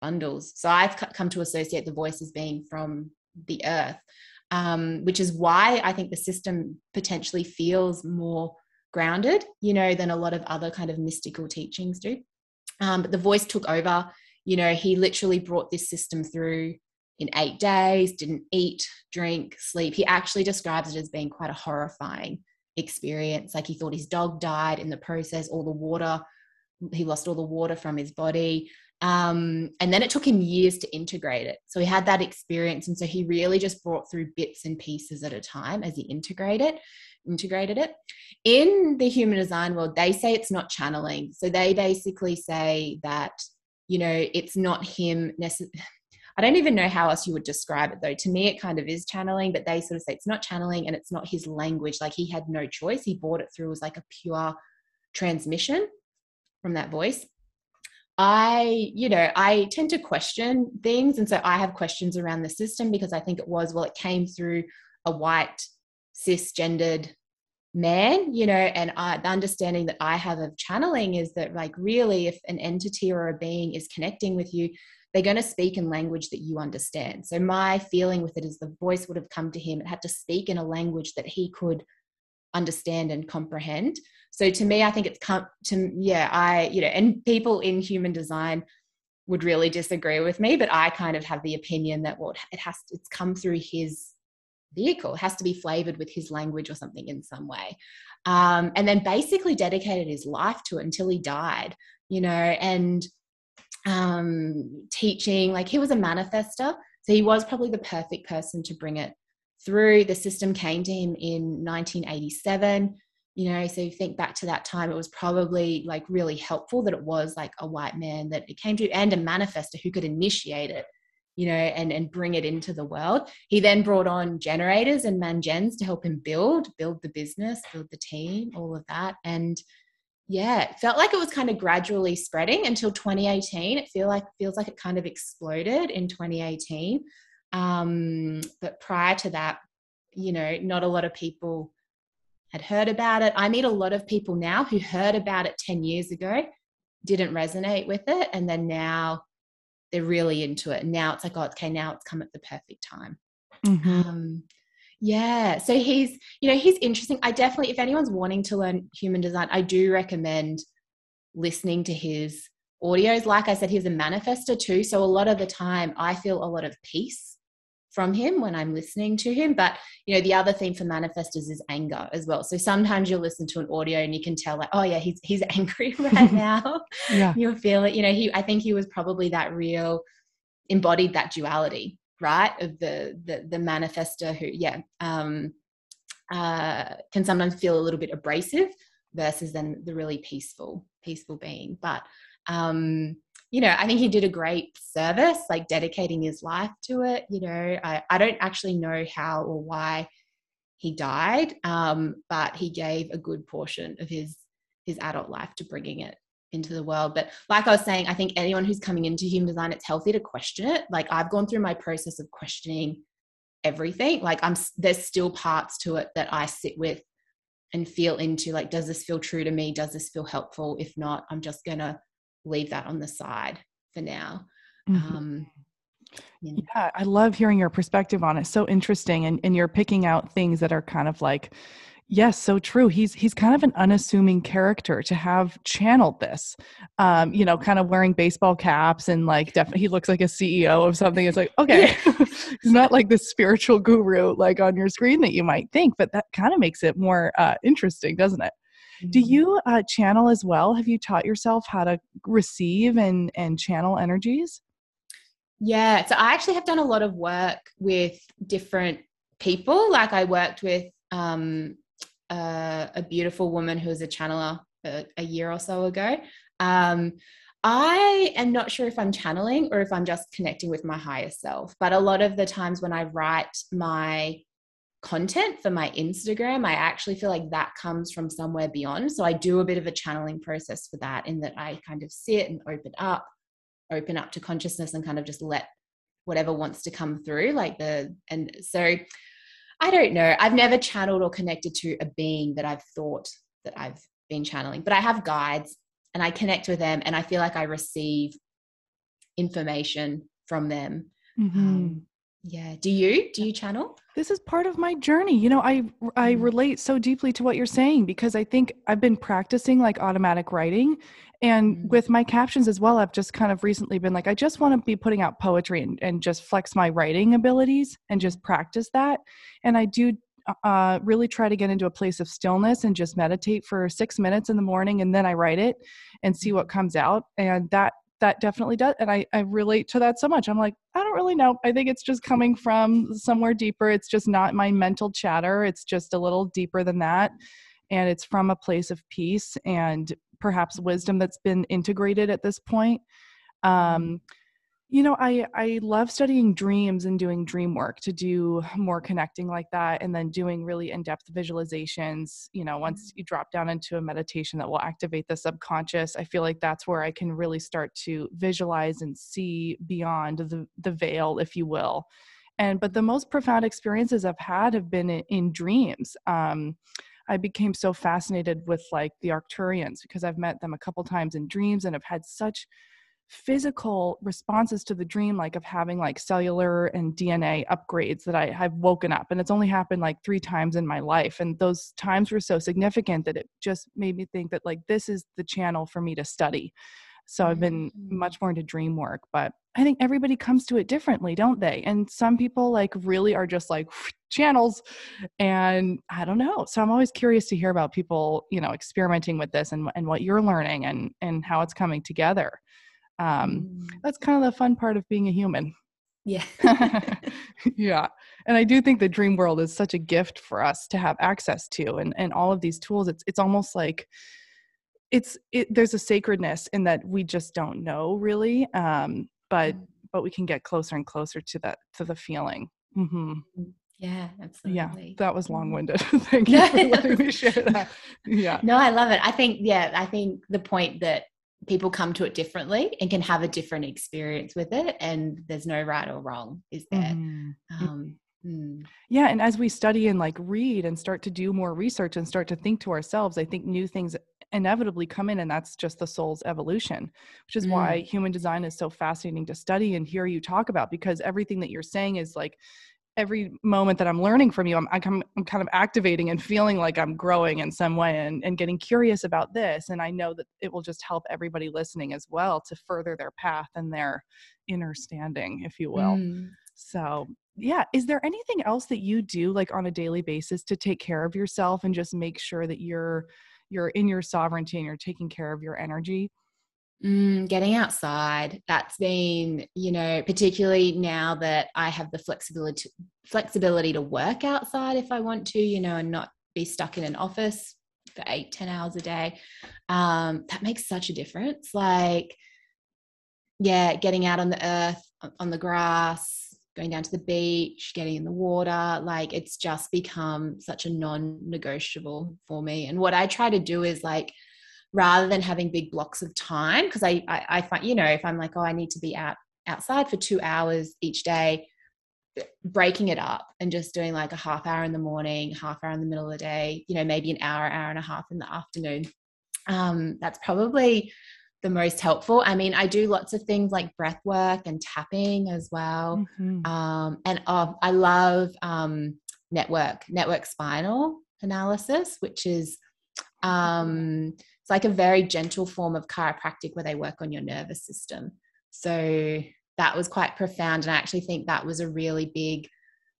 Speaker 2: bundles. So i've come to associate the voice as being from the earth, um, which is why I think the system potentially feels more grounded, you know, than a lot of other kind of mystical teachings do. Um, but the voice took over. You know, he literally brought this system through in eight days, didn't eat, drink, sleep. He actually describes it as being quite a horrifying experience. Like he thought his dog died in the process, all the water, he lost all the water from his body. Um, and then it took him years to integrate it. So he had that experience. And so he really just brought through bits and pieces at a time as he integrated integrated it. In the human design world, they say it's not channeling. So they basically say that, you know, it's not him necessarily. I don't even know how else you would describe it though. To me, it kind of is channeling, but they sort of say it's not channeling and it's not his language. Like he had no choice. He brought it through as like a pure transmission from that voice. I, you know, I tend to question things. And so I have questions around the system because I think it was, well, it came through a white, cisgendered man, you know, and I, the understanding that I have of channeling is that, like, really, if an entity or a being is connecting with you, they're going to speak in language that you understand. So my feeling with it is the voice would have come to him. It had to speak in a language that he could understand and comprehend. So to me, I think it's come to yeah, I you know, and people in human design would really disagree with me, but I kind of have the opinion that what it has it's come through his vehicle, it has to be flavored with his language or something in some way. Um, and then basically dedicated his life to it until he died, you know, and um, teaching, like he was a manifester. So he was probably the perfect person to bring it through. The system came to him in 1987 you know so you think back to that time it was probably like really helpful that it was like a white man that it came to and a manifester who could initiate it you know and and bring it into the world. He then brought on generators and mangens to help him build build the business build the team all of that. And yeah it felt like it was kind of gradually spreading until 2018 it feel like feels like it kind of exploded in 2018 um, but prior to that you know not a lot of people had heard about it. I meet a lot of people now who heard about it 10 years ago, didn't resonate with it, and then now they're really into it. Now it's like, oh, okay, now it's come at the perfect time. Mm-hmm. Um, yeah. So he's, you know, he's interesting. I definitely, if anyone's wanting to learn human design, I do recommend listening to his audios. Like I said, he's a manifester too. So a lot of the time I feel a lot of peace from him when I'm listening to him. But you know, the other thing for manifestors is anger as well. So sometimes you'll listen to an audio and you can tell like, oh yeah, he's he's (laughs) angry (laughs) right now. yeah. You'll feel it. You know, he I think he was probably that real embodied that duality, right? Of the the the manifester who, yeah, um uh can sometimes feel a little bit abrasive versus then the really peaceful, peaceful being. But um you know, I think he did a great service, like dedicating his life to it. You know, I, I don't actually know how or why he died, um, but he gave a good portion of his his adult life to bringing it into the world. But like I was saying, I think anyone who's coming into human design, it's healthy to question it. Like I've gone through my process of questioning everything. Like I'm there's still parts to it that I sit with and feel into. Like, does this feel true to me? Does this feel helpful? If not, I'm just gonna leave that on the side for now. Mm-hmm. Um,
Speaker 1: yeah. yeah. I love hearing your perspective on it. So interesting. And, and you're picking out things that are kind of like, yes, so true. He's he's kind of an unassuming character to have channeled this. Um, you know, kind of wearing baseball caps and like definitely he looks like a CEO of something. It's like, okay, (laughs) he's not like the spiritual guru like on your screen that you might think, but that kind of makes it more uh, interesting, doesn't it? Do mm-hmm. you uh, channel as well? Have you taught yourself how to receive and and channel energies?
Speaker 2: Yeah, so I actually have done a lot of work with different people. Like I worked with um, uh, a beautiful woman who was a channeler a, a year or so ago. Um, I am not sure if I'm channeling or if I'm just connecting with my higher self. But a lot of the times when I write my content for my Instagram, I actually feel like that comes from somewhere beyond. So I do a bit of a channeling process for that, in that I kind of sit and open up, open up to consciousness and kind of just let whatever wants to come through. Like the, and so I don't know. I've never channeled or connected to a being that I've thought that I've been channeling, but I have guides and I connect with them and I feel like I receive information from them. Mm-hmm. Um, yeah. Do you? Do you channel?
Speaker 1: This is part of my journey. You know, I I mm-hmm. relate so deeply to what you're saying because I think I've been practicing like automatic writing and mm-hmm. with my captions as well, I've just kind of recently been like, I just want to be putting out poetry and, and just flex my writing abilities and just practice that. And I do uh, really try to get into a place of stillness and just meditate for six minutes in the morning and then I write it and see what comes out. And that that definitely does and I, I relate to that so much. I'm like i don't really know. I think it's just coming from somewhere deeper. It's just not my mental chatter. It's just a little deeper than that and it's from a place of peace and perhaps wisdom that's been integrated at this point. Um, you know i i love studying dreams and doing dream work to do more connecting like that and then doing really in-depth visualizations you know once you drop down into a meditation that will activate the subconscious i feel like that's where i can really start to visualize and see beyond the the veil if you will. And but the most profound experiences i've had have been in, in dreams. Um, I became so fascinated with like the Arcturians because I've met them a couple times in dreams and have had such physical responses to the dream like of having like cellular and dna upgrades that i have woken up and it's only happened like three times in my life and those times were so significant that it just made me think that like this is the channel for me to study. So i've been mm-hmm. much more into dream work but i think everybody comes to it differently don't they? And some people like really are just like (laughs) channels and i don't know. So i'm always curious to hear about people you know experimenting with this and, and what you're learning and and how it's coming together um, mm. that's kind of the fun part of being a human.
Speaker 2: Yeah. (laughs)
Speaker 1: Yeah and i do think the dream world is such a gift for us to have access to and and all of these tools. It's it's almost like it's it, there's a sacredness in that we just don't know really um but mm. but we can get closer and closer to that to the feeling.
Speaker 2: Mm-hmm. Mm, yeah absolutely.
Speaker 1: yeah that was long-winded. (laughs) Thank (laughs) you for letting me share that. Yeah.
Speaker 2: No i love it. I think yeah i think the point that people come to it differently and can have a different experience with it and there's no right or wrong is there mm. um,
Speaker 1: mm. yeah and as we study and like read and start to do more research and start to think to ourselves i think new things inevitably come in and that's just the soul's evolution which is mm. why human design is so fascinating to study and hear you talk about because everything that you're saying is like every moment that I'm learning from you, I'm, I'm, I'm kind of activating and feeling like I'm growing in some way and, and getting curious about this. And I know that it will just help everybody listening as well to further their path and their inner standing, if you will. Mm. So, yeah, is there anything else that you do like on a daily basis to take care of yourself and just make sure that you're you're in your sovereignty and you're taking care of your energy?
Speaker 2: Mm, getting outside. That's been, you know, particularly now that I have the flexibility flexibility to work outside if I want to, you know, and not be stuck in an office for eight, ten hours a day. Um, that makes such a difference. Like, yeah, getting out on the earth, on the grass, going down to the beach, getting in the water, like it's just become such a non-negotiable for me. And what I try to do is like rather than having big blocks of time because I, I, I find you know if i'm like oh i need to be out outside for two hours each day breaking it up and just doing like a half hour in the morning half hour in the middle of the day you know maybe an hour hour and a half in the afternoon um, that's probably the most helpful i mean i do lots of things like breath work and tapping as well mm-hmm. um, and oh, i love um, network network spinal analysis which is um, it's like a very gentle form of chiropractic where they work on your nervous system. So that was quite profound. And I actually think that was a really big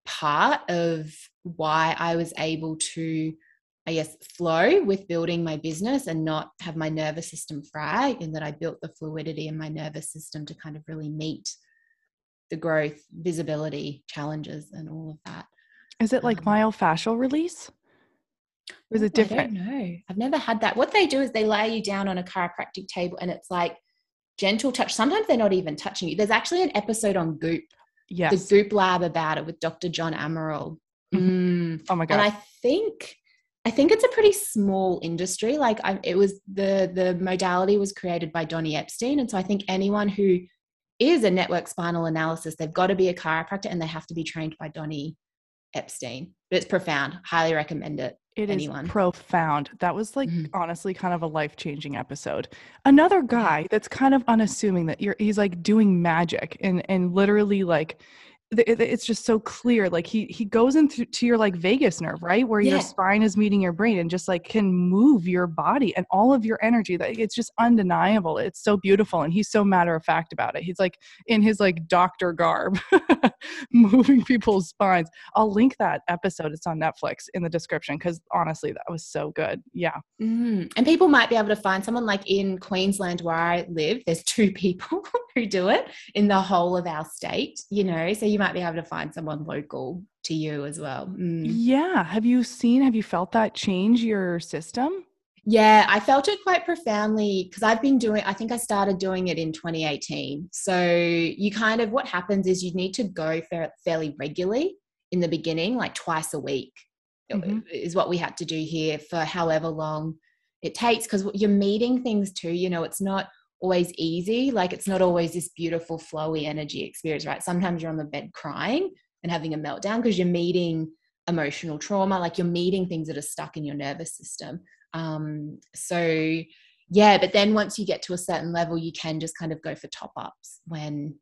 Speaker 2: part of why I was able to, I guess, flow with building my business and not have my nervous system fry, in that I built the fluidity in my nervous system to kind of really meet the growth, visibility challenges, and all of that.
Speaker 1: Is it like um, myofascial release? Was it different?
Speaker 2: No, I've never had that. What they do is they lay you down on a chiropractic table and it's like gentle touch. Sometimes they're not even touching you. There's actually an episode on Goop,
Speaker 1: Yes.
Speaker 2: the Goop Lab about it with Dr. John Amaral. Mm.
Speaker 1: oh my god! And.
Speaker 2: I think I think it's a pretty small industry. Like I, it was the the modality was created by Donnie Epstein, and so I think anyone who is a network spinal analysis, they've got to be a chiropractor and they have to be trained by Donnie Epstein. But it's profound. Highly recommend it.
Speaker 1: It is
Speaker 2: anyone.
Speaker 1: profound. That was like
Speaker 2: Mhm.
Speaker 1: honestly kind of a life changing episode. Another guy that's kind of unassuming that you're he's like doing magic and and literally like it's just so clear like he he goes into to your like vagus nerve right? Where your spine is meeting your brain and just like can move your body and all of your energy that it's just undeniable it's so beautiful and he's so matter of fact about it. He's like in his like doctor garb (laughs) moving people's spines. I'll link that episode it's on netflix in the description because honestly that was so good yeah.
Speaker 2: Mm. And people might be able to find someone like in Queensland where I live, there's two (laughs) people who do it in the whole of our state, you know, so you might be able to find someone local to you as well. Mm.
Speaker 1: yeah have you seen have you felt that change your system
Speaker 2: Yeah, I felt it quite profoundly because I've been doing, I think I started doing it in 2018. So you kind of, what happens is you need to go fa- fairly regularly in the beginning, like twice a week
Speaker 1: Mhm.
Speaker 2: is what we had to do here for however long it takes because you're meeting things too. You know, it's not always easy. Like it's not always this beautiful, flowy energy experience, right? Sometimes you're on the bed crying and having a meltdown because you're meeting emotional trauma, like you're meeting things that are stuck in your nervous system. Um, so yeah, but then once you get to a certain level, you can just kind of go for top ups when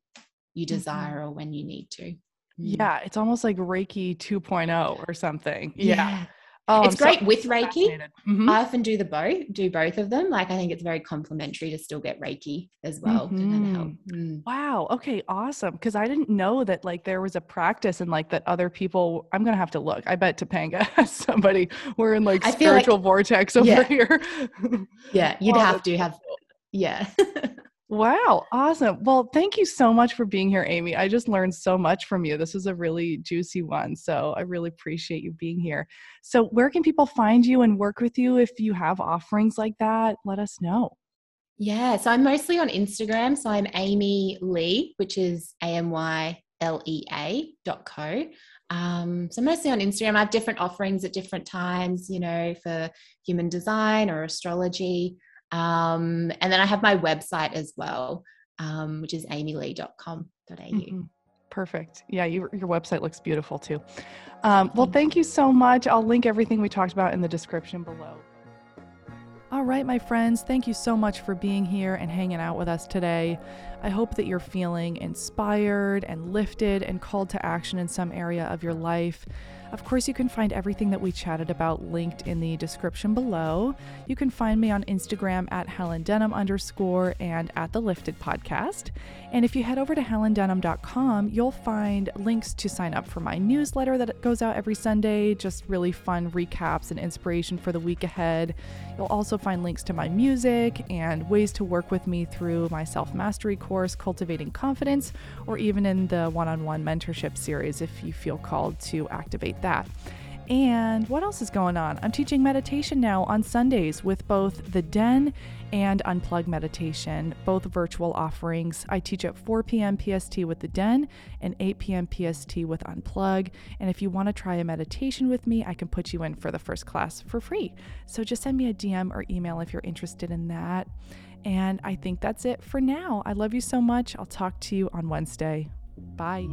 Speaker 2: you desire or when you need to. Mm.
Speaker 1: yeah it's almost like reiki 2.0 or something yeah, Oh,
Speaker 2: it's
Speaker 1: I'm so-
Speaker 2: great with Reiki.
Speaker 1: Mhm.
Speaker 2: I often do the both, do both of them. Like I think it's very complementary to still get Reiki as well to kind of help. Mm.
Speaker 1: Wow. Okay. Awesome. Because I didn't know that like there was a practice and like that other people. I'm gonna have to look. I bet Topanga (laughs) has somebody. We're in like
Speaker 2: I feel like-
Speaker 1: spiritual vortex over
Speaker 2: Yeah.
Speaker 1: here.
Speaker 2: Yeah, (laughs) you'd have to
Speaker 1: so
Speaker 2: have.
Speaker 1: cool.
Speaker 2: Yeah. (laughs)
Speaker 1: Wow. Awesome. Well, thank you so much for being here, Amy. I just learned so much from you. This was a really juicy one. So I really appreciate you being here. So, where can people find you and work with you if you have offerings like that? Let us know.
Speaker 2: Yeah, so I'm mostly on Instagram. So I'm Amy Lea, which is A M Y L E A dot co. Um, so mostly on Instagram. I have different offerings at different times, you know, for human design or astrology. Um, and then I have my website as well, um, which is amylea.com.au.
Speaker 1: Mhm. Perfect. Yeah, you, your website looks beautiful too. Um, well, thank you so much. I'll link everything we talked about in the description below. All right, my friends, thank you so much for being here and hanging out with us today. I hope that you're feeling inspired and lifted and called to action in some area of your life. Of course, you can find everything that we chatted about linked in the description below. You can find me on Instagram at Helen Denham underscore and at the Lifted Podcast. And if you head over to helendenham.com, you'll find links to sign up for my newsletter that goes out every Sunday, just really fun recaps and inspiration for the week ahead. You'll also find links to my music and ways to work with me through my self mastery course, Cultivating Confidence, or even in the one on one mentorship series if you feel called to activate that. And what else is going on? I'm teaching meditation now on Sundays with both the Den and Unplug Meditation, both virtual offerings. I teach at 4 p.m. PST with the Den and 8 p.m. PST with Unplug. And if you want to try a meditation with me, I can put you in for the first class for free. So just send me a DM or email if you're interested in that. And I think that's it for now. I love you so much. I'll talk to you on Wednesday. Bye.